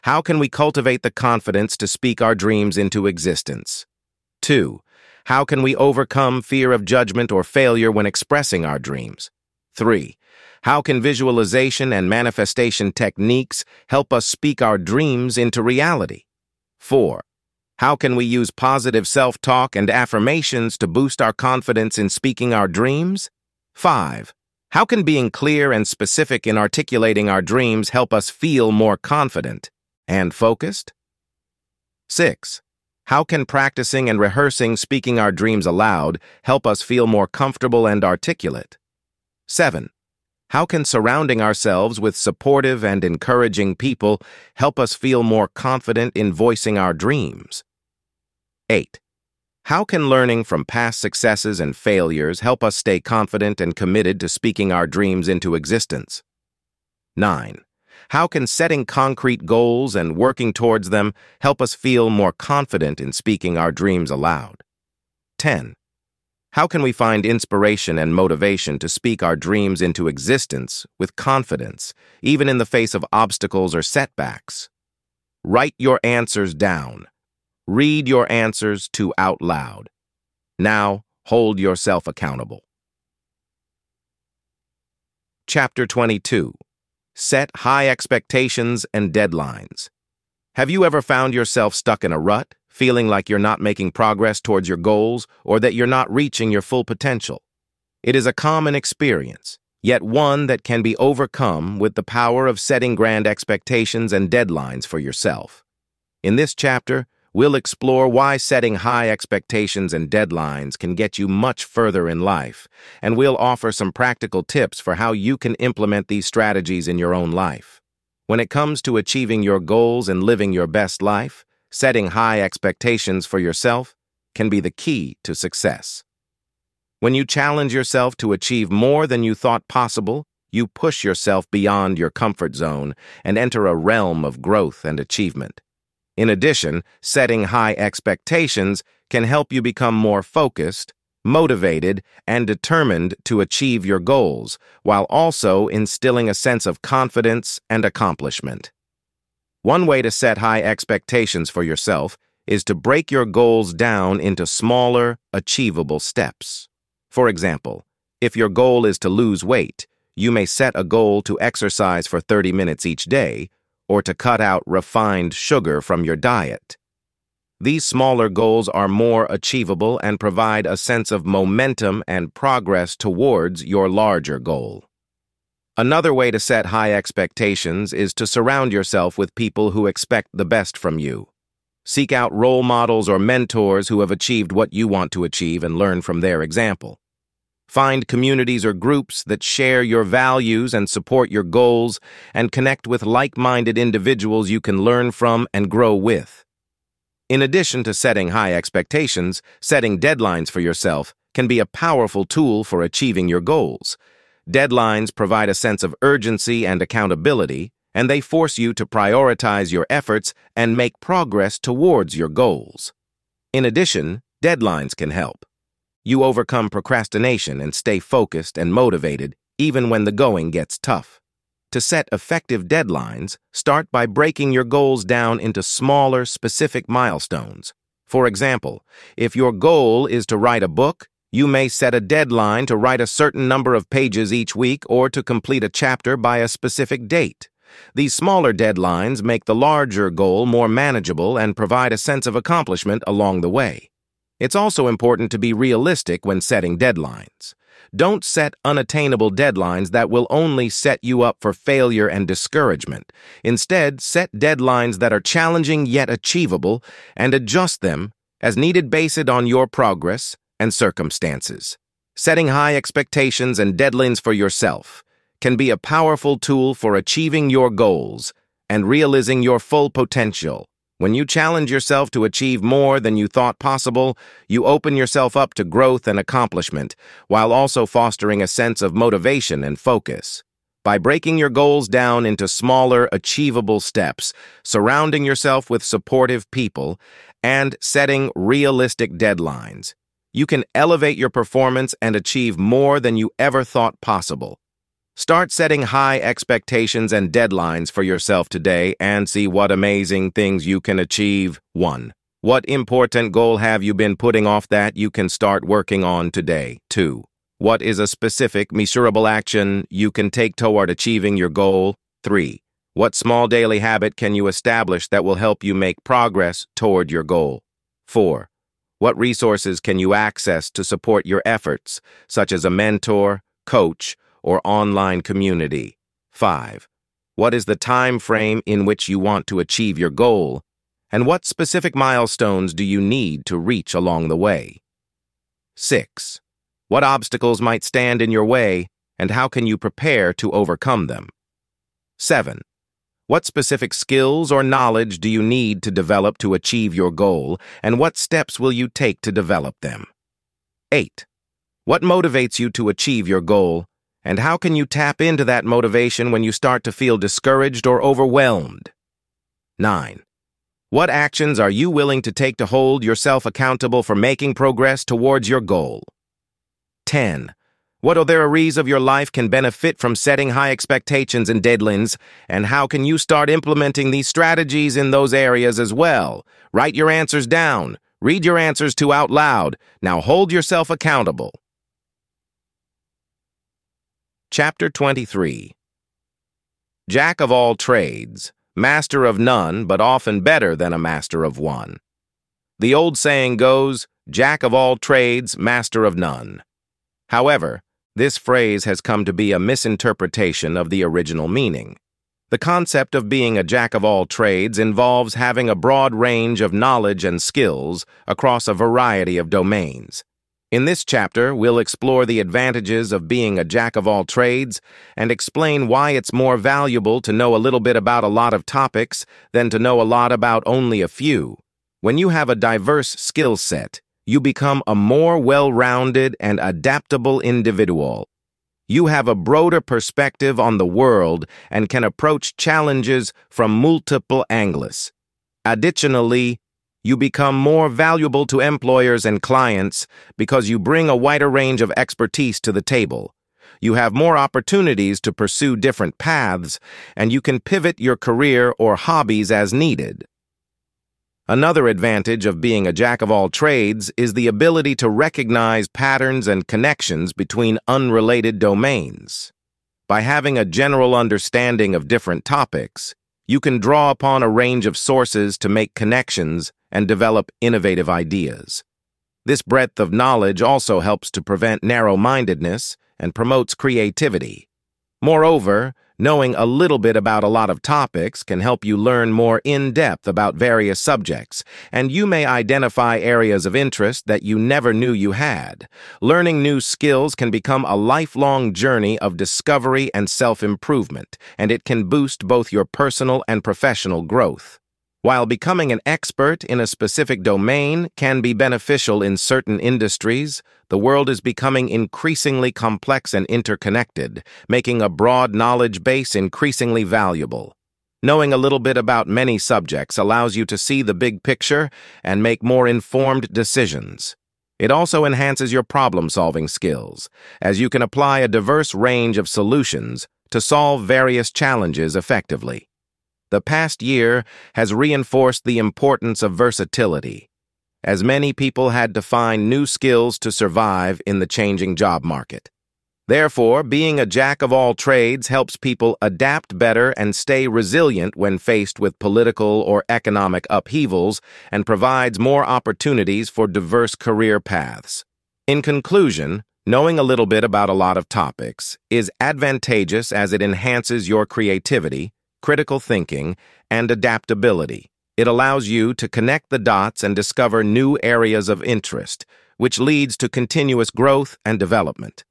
How can we cultivate the confidence to speak our dreams into existence? 2. How can we overcome fear of judgment or failure when expressing our dreams? 3. How can visualization and manifestation techniques help us speak our dreams into reality? 4. How can we use positive self-talk and affirmations to boost our confidence in speaking our dreams? 5. How can being clear and specific in articulating our dreams help us feel more confident and focused? 6. How can practicing and rehearsing speaking our dreams aloud help us feel more comfortable and articulate? 7. How can surrounding ourselves with supportive and encouraging people help us feel more confident in voicing our dreams? 8. How can learning from past successes and failures help us stay confident and committed to speaking our dreams into existence? 9. How can setting concrete goals and working towards them help us feel more confident in speaking our dreams aloud? 10. How can we find inspiration and motivation to speak our dreams into existence with confidence, even in the face of obstacles or setbacks? Write your answers down. Read your answers to out loud. Now, hold yourself accountable. Chapter 22 Set high expectations and deadlines. Have you ever found yourself stuck in a rut, feeling like you're not making progress towards your goals or that you're not reaching your full potential? It is a common experience, yet one that can be overcome with the power of setting grand expectations and deadlines for yourself. In this chapter, we'll explore why setting high expectations and deadlines can get you much further in life, and we'll offer some practical tips for how you can implement these strategies in your own life. When it comes to achieving your goals and living your best life, setting high expectations for yourself can be the key to success. When you challenge yourself to achieve more than you thought possible, you push yourself beyond your comfort zone and enter a realm of growth and achievement. In addition, setting high expectations can help you become more focused, motivated, and determined to achieve your goals, while also instilling a sense of confidence and accomplishment. One way to set high expectations for yourself is to break your goals down into smaller, achievable steps. For example, if your goal is to lose weight, you may set a goal to exercise for 30 minutes each day or to cut out refined sugar from your diet. These smaller goals are more achievable and provide a sense of momentum and progress towards your larger goal. Another way to set high expectations is to surround yourself with people who expect the best from you. Seek out role models or mentors who have achieved what you want to achieve and learn from their example. Find communities or groups that share your values and support your goals and connect with like-minded individuals you can learn from and grow with. In addition to setting high expectations, setting deadlines for yourself can be a powerful tool for achieving your goals. Deadlines provide a sense of urgency and accountability, and they force you to prioritize your efforts and make progress towards your goals. In addition, deadlines can help. You overcome procrastination and stay focused and motivated even when the going gets tough. To set effective deadlines, start by breaking your goals down into smaller, specific milestones. For example, if your goal is to write a book, you may set a deadline to write a certain number of pages each week or to complete a chapter by a specific date. These smaller deadlines make the larger goal more manageable and provide a sense of accomplishment along the way. It's also important to be realistic when setting deadlines. Don't set unattainable deadlines that will only set you up for failure and discouragement. Instead, set deadlines that are challenging yet achievable and adjust them as needed based on your progress and circumstances. Setting high expectations and deadlines for yourself can be a powerful tool for achieving your goals and realizing your full potential. When you challenge yourself to achieve more than you thought possible, you open yourself up to growth and accomplishment, while also fostering a sense of motivation and focus. By breaking your goals down into smaller, achievable steps, surrounding yourself with supportive people, and setting realistic deadlines, you can elevate your performance and achieve more than you ever thought possible. Start setting high expectations and deadlines for yourself today and see what amazing things you can achieve. 1. What important goal have you been putting off that you can start working on today? 2. What is a specific, measurable action you can take toward achieving your goal? 3. What small daily habit can you establish that will help you make progress toward your goal? 4. What resources can you access to support your efforts, such as a mentor, coach, or online community. 5. What is the time frame in which you want to achieve your goal? And what specific milestones do you need to reach along the way? 6. What obstacles might stand in your way, and how can you prepare to overcome them? 7. What specific skills or knowledge do you need to develop to achieve your goal, and what steps will you take to develop them? 8. What motivates you to achieve your goal, and how can you tap into that motivation when you start to feel discouraged or overwhelmed? 9. What actions are you willing to take to hold yourself accountable for making progress towards your goal? 10. What other areas of your life can benefit from setting high expectations and deadlines, and how can you start implementing these strategies in those areas as well? Write your answers down. Read your answers to out loud. Now hold yourself accountable. Chapter 23 Jack of all trades, master of none, but often better than a master of one. The old saying goes, Jack of all trades, master of none. However, this phrase has come to be a misinterpretation of the original meaning. The concept of being a jack of all trades involves having a broad range of knowledge and skills across a variety of domains. In this chapter, we'll explore the advantages of being a jack of all trades and explain why it's more valuable to know a little bit about a lot of topics than to know a lot about only a few. When you have a diverse skill set, you become a more well-rounded and adaptable individual. You have a broader perspective on the world and can approach challenges from multiple angles. Additionally, you become more valuable to employers and clients because you bring a wider range of expertise to the table. You have more opportunities to pursue different paths, and you can pivot your career or hobbies as needed. Another advantage of being a jack of all trades is the ability to recognize patterns and connections between unrelated domains. By having a general understanding of different topics, you can draw upon a range of sources to make connections and develop innovative ideas. This breadth of knowledge also helps to prevent narrow-mindedness and promotes creativity. Moreover, knowing a little bit about a lot of topics can help you learn more in-depth about various subjects, and you may identify areas of interest that you never knew you had. Learning new skills can become a lifelong journey of discovery and self-improvement, and it can boost both your personal and professional growth. While becoming an expert in a specific domain can be beneficial in certain industries, the world is becoming increasingly complex and interconnected, making a broad knowledge base increasingly valuable. Knowing a little bit about many subjects allows you to see the big picture and make more informed decisions. It also enhances your problem-solving skills, as you can apply a diverse range of solutions to solve various challenges effectively. The past year has reinforced the importance of versatility, as many people had to find new skills to survive in the changing job market. Therefore, being a jack of all trades helps people adapt better and stay resilient when faced with political or economic upheavals and provides more opportunities for diverse career paths. In conclusion, knowing a little bit about a lot of topics is advantageous as it enhances your creativity, critical thinking, and adaptability. It allows you to connect the dots and discover new areas of interest, which leads to continuous growth and development.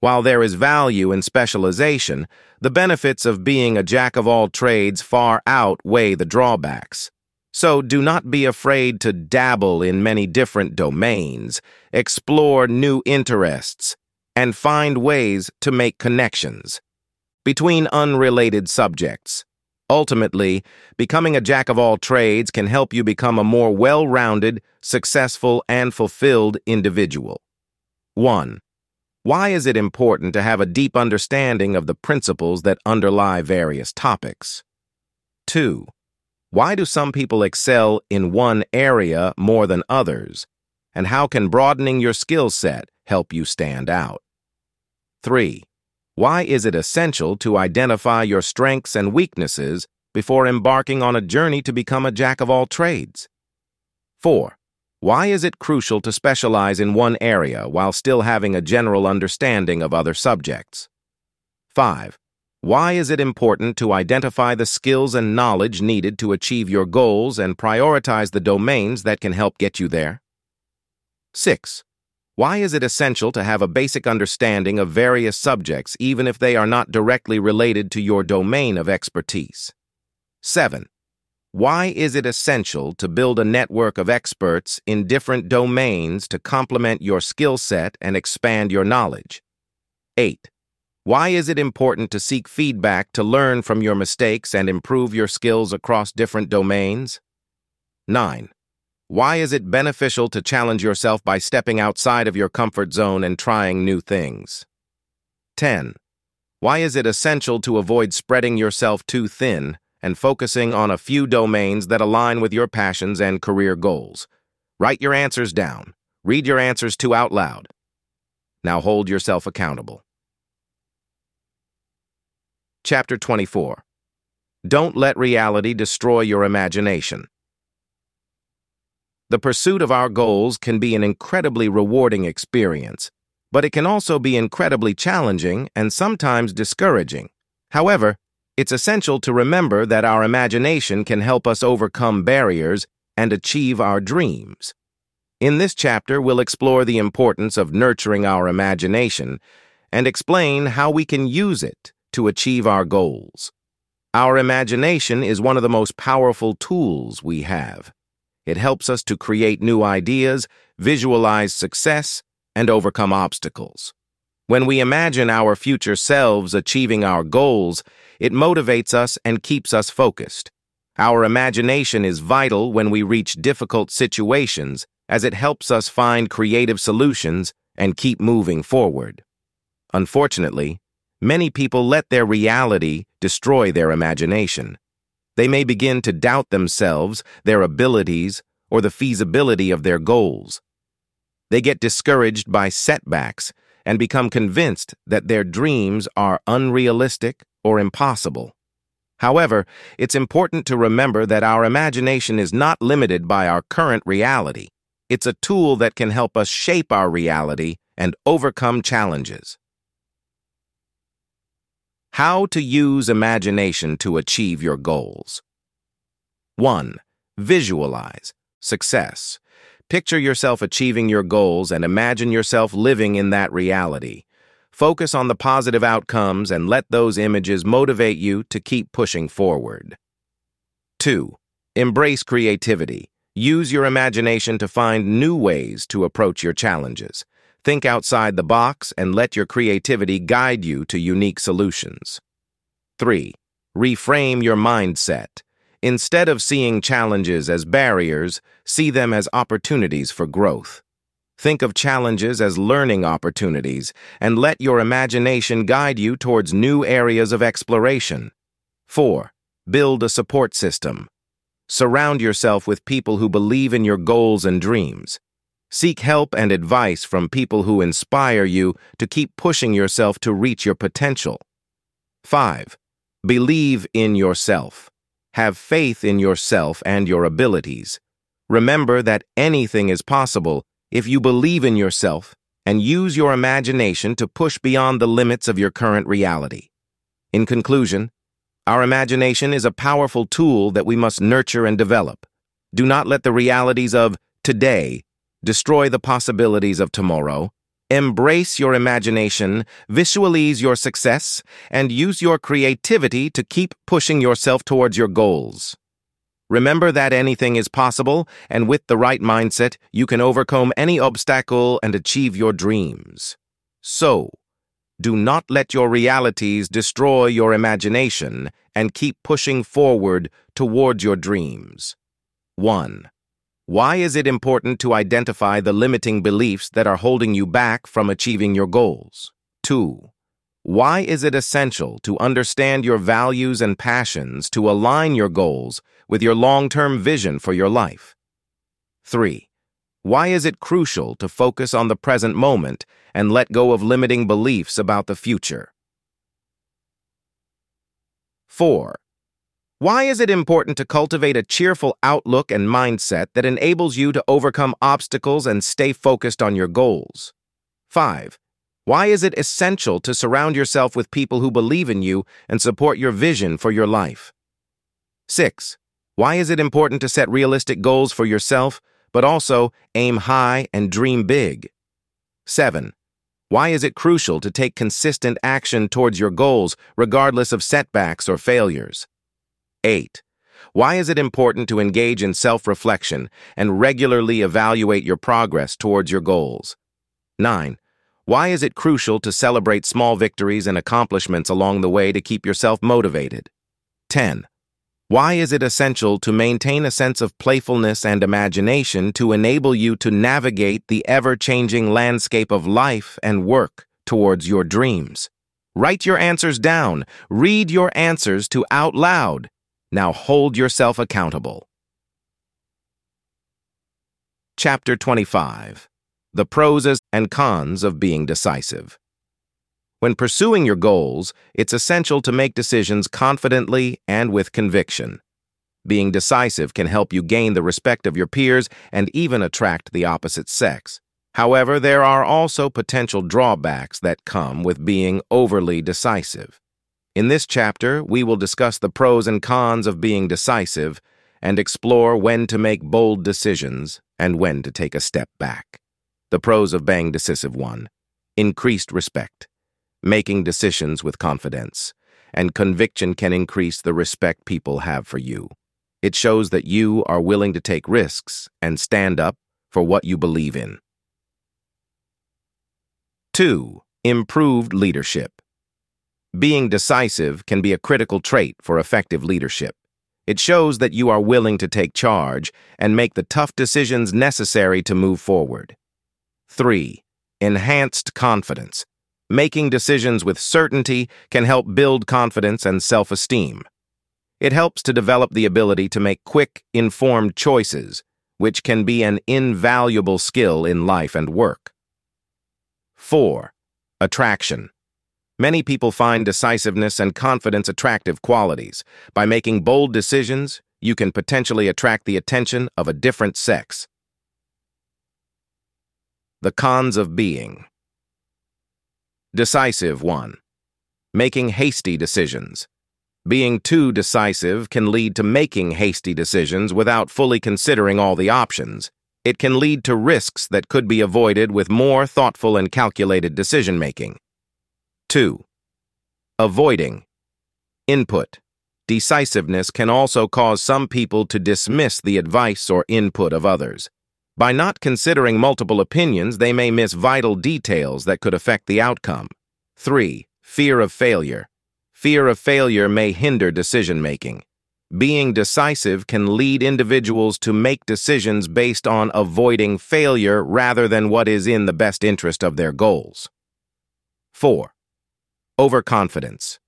While there is value in specialization, the benefits of being a jack of all trades far outweigh the drawbacks. So do not be afraid to dabble in many different domains, explore new interests, and find ways to make connections between unrelated subjects. Ultimately, becoming a jack of all trades can help you become a more well-rounded, successful, and fulfilled individual. 1. Why is it important to have a deep understanding of the principles that underlie various topics? 2. Why do some people excel in one area more than others? And how can broadening your skill set help you stand out? 3. Why is it essential to identify your strengths and weaknesses before embarking on a journey to become a jack of all trades? 4. Why is it crucial to specialize in one area while still having a general understanding of other subjects? 5. Why is it important to identify the skills and knowledge needed to achieve your goals and prioritize the domains that can help get you there? 6. Why is it essential to have a basic understanding of various subjects even if they are not directly related to your domain of expertise? 7. Why is it essential to build a network of experts in different domains to complement your skill set and expand your knowledge? 8. Why is it important to seek feedback to learn from your mistakes and improve your skills across different domains? 9. Why is it beneficial to challenge yourself by stepping outside of your comfort zone and trying new things? 10. Why is it essential to avoid spreading yourself too thin and focusing on a few domains that align with your passions and career goals? Write your answers down. Read your answers to out loud. Now hold yourself accountable. Chapter 24 Don't let reality destroy your imagination. The pursuit of our goals can be an incredibly rewarding experience, but it can also be incredibly challenging and sometimes discouraging. However, it's essential to remember that our imagination can help us overcome barriers and achieve our dreams. In this chapter, we'll explore the importance of nurturing our imagination and explain how we can use it to achieve our goals. Our imagination is one of the most powerful tools we have. It helps us to create new ideas, visualize success, and overcome obstacles. When we imagine our future selves achieving our goals, it motivates us and keeps us focused. Our imagination is vital when we reach difficult situations as it helps us find creative solutions and keep moving forward. Unfortunately, many people let their reality destroy their imagination. They may begin to doubt themselves, their abilities, or the feasibility of their goals. They get discouraged by setbacks and become convinced that their dreams are unrealistic or impossible. However, it's important to remember that our imagination is not limited by our current reality. It's a tool that can help us shape our reality and overcome challenges. How to use imagination to achieve your goals. 1. Visualize. Success. Picture yourself achieving your goals and imagine yourself living in that reality. Focus on the positive outcomes and let those images motivate you to keep pushing forward. 2. Embrace creativity. Use your imagination to find new ways to approach your challenges. Think outside the box and let your creativity guide you to unique solutions. 3. Reframe your mindset. Instead of seeing challenges as barriers, see them as opportunities for growth. Think of challenges as learning opportunities and let your imagination guide you towards new areas of exploration. 4. Build a support system. Surround yourself with people who believe in your goals and dreams. Seek help and advice from people who inspire you to keep pushing yourself to reach your potential. 5. Believe in yourself. Have faith in yourself and your abilities. Remember that anything is possible if you believe in yourself and use your imagination to push beyond the limits of your current reality. In conclusion, our imagination is a powerful tool that we must nurture and develop. Do not let the realities of today destroy the possibilities of tomorrow. Embrace your imagination, visualize your success, and use your creativity to keep pushing yourself towards your goals. Remember that anything is possible, and with the right mindset, you can overcome any obstacle and achieve your dreams. So, do not let your realities destroy your imagination and keep pushing forward towards your dreams. 1. Why is it important to identify the limiting beliefs that are holding you back from achieving your goals? 2. Why is it essential to understand your values and passions to align your goals with your long-term vision for your life? 3. Why is it crucial to focus on the present moment and let go of limiting beliefs about the future? 4. Why is it important to cultivate a cheerful outlook and mindset that enables you to overcome obstacles and stay focused on your goals? 5. Why is it essential to surround yourself with people who believe in you and support your vision for your life? 6. Why is it important to set realistic goals for yourself, but also aim high and dream big? 7. Why is it crucial to take consistent action towards your goals, regardless of setbacks or failures? 8. Why is it important to engage in self-reflection and regularly evaluate your progress towards your goals? 9. Why is it crucial to celebrate small victories and accomplishments along the way to keep yourself motivated? 10. Why is it essential to maintain a sense of playfulness and imagination to enable you to navigate the ever-changing landscape of life and work towards your dreams? Write your answers down. Read your answers to out loud. Now hold yourself accountable. Chapter 25 the pros and cons of being decisive. When pursuing your goals, it's essential to make decisions confidently and with conviction. Being decisive can help you gain the respect of your peers and even attract the opposite sex. However, there are also potential drawbacks that come with being overly decisive. In this chapter, we will discuss the pros and cons of being decisive and explore when to make bold decisions and when to take a step back. The pros of being decisive one. Increased respect. Making decisions with confidence. And conviction can increase the respect people have for you. It shows that you are willing to take risks and stand up for what you believe in. 2. Improved leadership. Being decisive can be a critical trait for effective leadership. It shows that you are willing to take charge and make the tough decisions necessary to move forward. 3. Enhanced confidence. Making decisions with certainty can help build confidence and self-esteem. It helps to develop the ability to make quick, informed choices, which can be an invaluable skill in life and work. 4. Attraction. Many people find decisiveness and confidence attractive qualities. By making bold decisions, you can potentially attract the attention of a different sex. The cons of being. Decisive 1. Making hasty decisions. Being too decisive can lead to making hasty decisions without fully considering all the options. It can lead to risks that could be avoided with more thoughtful and calculated decision-making. 2. Avoiding. Input. Decisiveness can also cause some people to dismiss the advice or input of others. By not considering multiple opinions, they may miss vital details that could affect the outcome. 3. Fear of failure. Fear of failure may hinder decision-making. Being decisive can lead individuals to make decisions based on avoiding failure rather than what is in the best interest of their goals. 4. Overconfidence.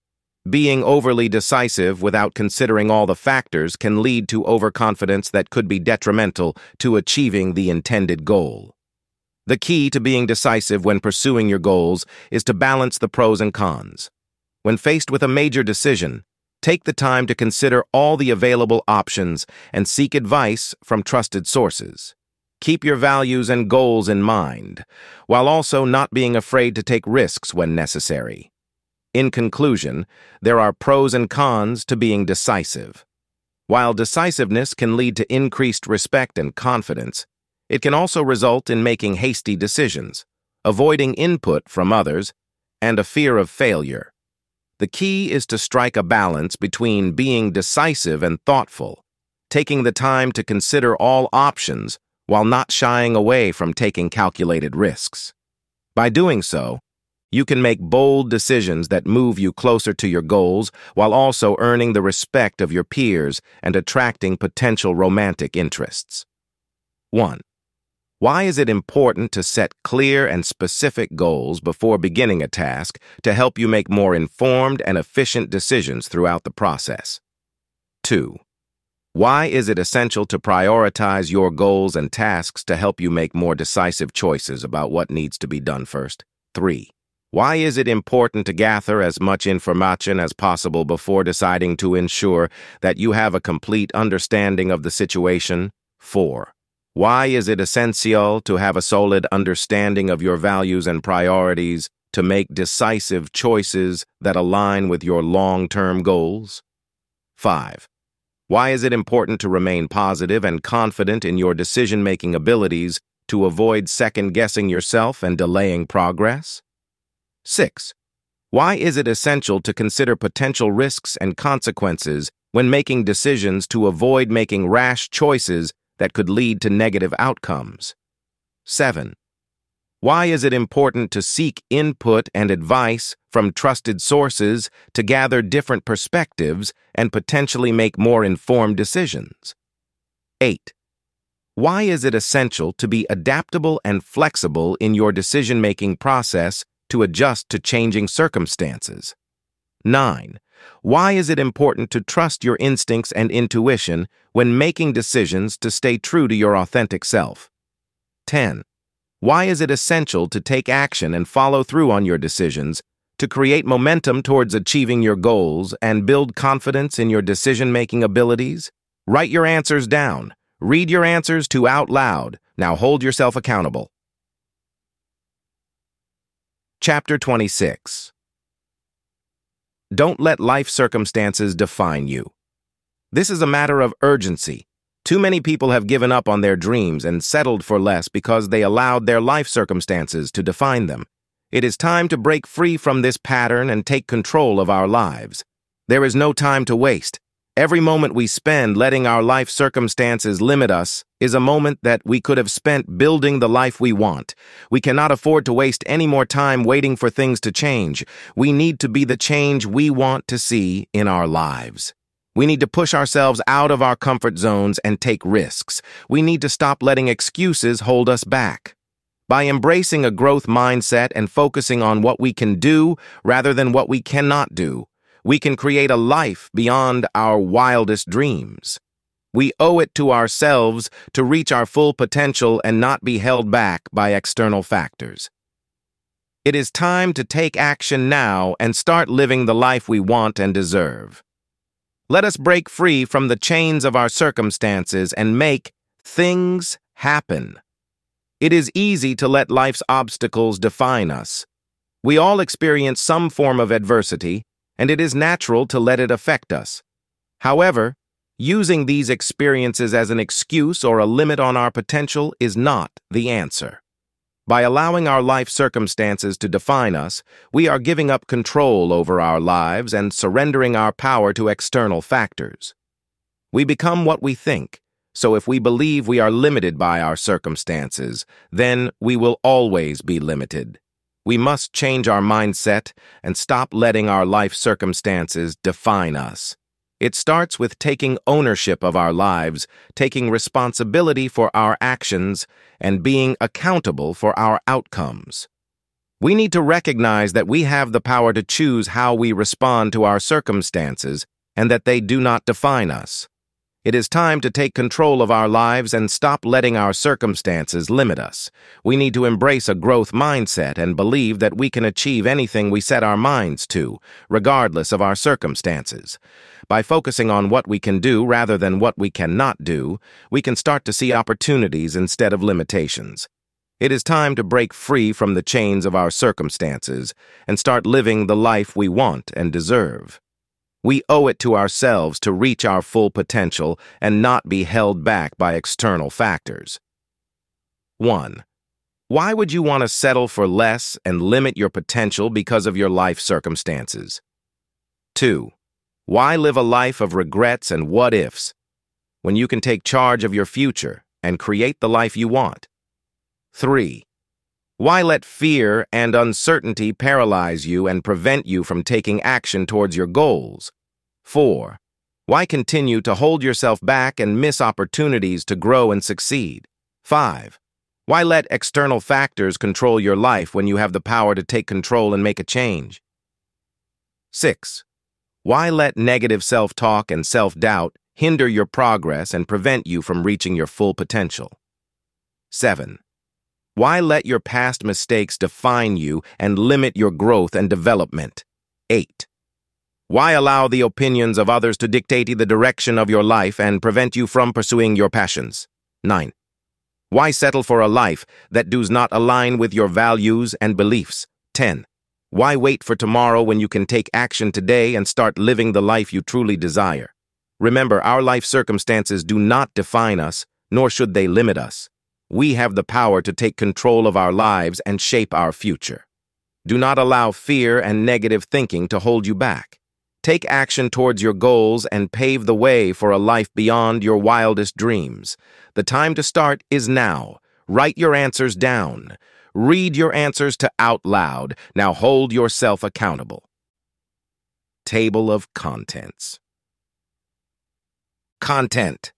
Being overly decisive without considering all the factors can lead to overconfidence that could be detrimental to achieving the intended goal. The key to being decisive when pursuing your goals is to balance the pros and cons. When faced with a major decision, take the time to consider all the available options and seek advice from trusted sources. Keep your values and goals in mind, while also not being afraid to take risks when necessary. In conclusion, there are pros and cons to being decisive. While decisiveness can lead to increased respect and confidence, it can also result in making hasty decisions, avoiding input from others, and a fear of failure. The key is to strike a balance between being decisive and thoughtful, taking the time to consider all options while not shying away from taking calculated risks. By doing so, you can make bold decisions that move you closer to your goals while also earning the respect of your peers and attracting potential romantic interests. 1. Why is it important to set clear and specific goals before beginning a task to help you make more informed and efficient decisions throughout the process? 2. Why is it essential to prioritize your goals and tasks to help you make more decisive choices about what needs to be done first? 3. Why is it important to gather as much information as possible before deciding to ensure that you have a complete understanding of the situation? 4. Why is it essential to have a solid understanding of your values and priorities to make decisive choices that align with your long-term goals? 5. Why is it important to remain positive and confident in your decision-making abilities to avoid second-guessing yourself and delaying progress? 6. Why is it essential to consider potential risks and consequences when making decisions to avoid making rash choices that could lead to negative outcomes? 7. Why is it important to seek input and advice from trusted sources to gather different perspectives and potentially make more informed decisions? 8. Why is it essential to be adaptable and flexible in your decision-making process to adjust to changing circumstances. 9. Why is it important to trust your instincts and intuition when making decisions to stay true to your authentic self? 10. Why is it essential to take action and follow through on your decisions to create momentum towards achieving your goals and build confidence in your decision-making abilities? Write your answers down. Read your answers to out loud. Now hold yourself accountable. Chapter 26 Don't let life circumstances define you. This is a matter of urgency. Too many people have given up on their dreams and settled for less because they allowed their life circumstances to define them. It is time to break free from this pattern and take control of our lives. There is no time to waste. Every moment we spend letting our life circumstances limit us is a moment that we could have spent building the life we want. We cannot afford to waste any more time waiting for things to change. We need to be the change we want to see in our lives. We need to push ourselves out of our comfort zones and take risks. We need to stop letting excuses hold us back. By embracing a growth mindset and focusing on what we can do rather than what we cannot do, we can create a life beyond our wildest dreams. We owe it to ourselves to reach our full potential and not be held back by external factors. It is time to take action now and start living the life we want and deserve. Let us break free from the chains of our circumstances and make things happen. It is easy to let life's obstacles define us. We all experience some form of adversity, and it is natural to let it affect us. However, using these experiences as an excuse or a limit on our potential is not the answer. By allowing our life circumstances to define us, we are giving up control over our lives and surrendering our power to external factors. We become what we think, so if we believe we are limited by our circumstances, then we will always be limited. We must change our mindset and stop letting our life circumstances define us. It starts with taking ownership of our lives, taking responsibility for our actions, and being accountable for our outcomes. We need to recognize that we have the power to choose how we respond to our circumstances and that they do not define us. It is time to take control of our lives and stop letting our circumstances limit us. We need to embrace a growth mindset and believe that we can achieve anything we set our minds to, regardless of our circumstances. By focusing on what we can do rather than what we cannot do, we can start to see opportunities instead of limitations. It is time to break free from the chains of our circumstances and start living the life we want and deserve. We owe it to ourselves to reach our full potential and not be held back by external factors. 1. Why would you want to settle for less and limit your potential because of your life circumstances? 2. Why live a life of regrets and what ifs when you can take charge of your future and create the life you want? 3. Why let fear and uncertainty paralyze you and prevent you from taking action towards your goals? 4. Why continue to hold yourself back and miss opportunities to grow and succeed? 5. Why let external factors control your life when you have the power to take control and make a change? 6. Why let negative self-talk and self-doubt hinder your progress and prevent you from reaching your full potential? 7. Why let your past mistakes define you and limit your growth and development? 8. Why allow the opinions of others to dictate the direction of your life and prevent you from pursuing your passions? 9. Why settle for a life that does not align with your values and beliefs? 10. Why wait for tomorrow when you can take action today and start living the life you truly desire? Remember, our life circumstances do not define us, nor should they limit us. We have the power to take control of our lives and shape our future. Do not allow fear and negative thinking to hold you back. Take action towards your goals and pave the way for a life beyond your wildest dreams. The time to start is now. Write your answers down. Read your answers to out loud. Now hold yourself accountable. Table of Contents Content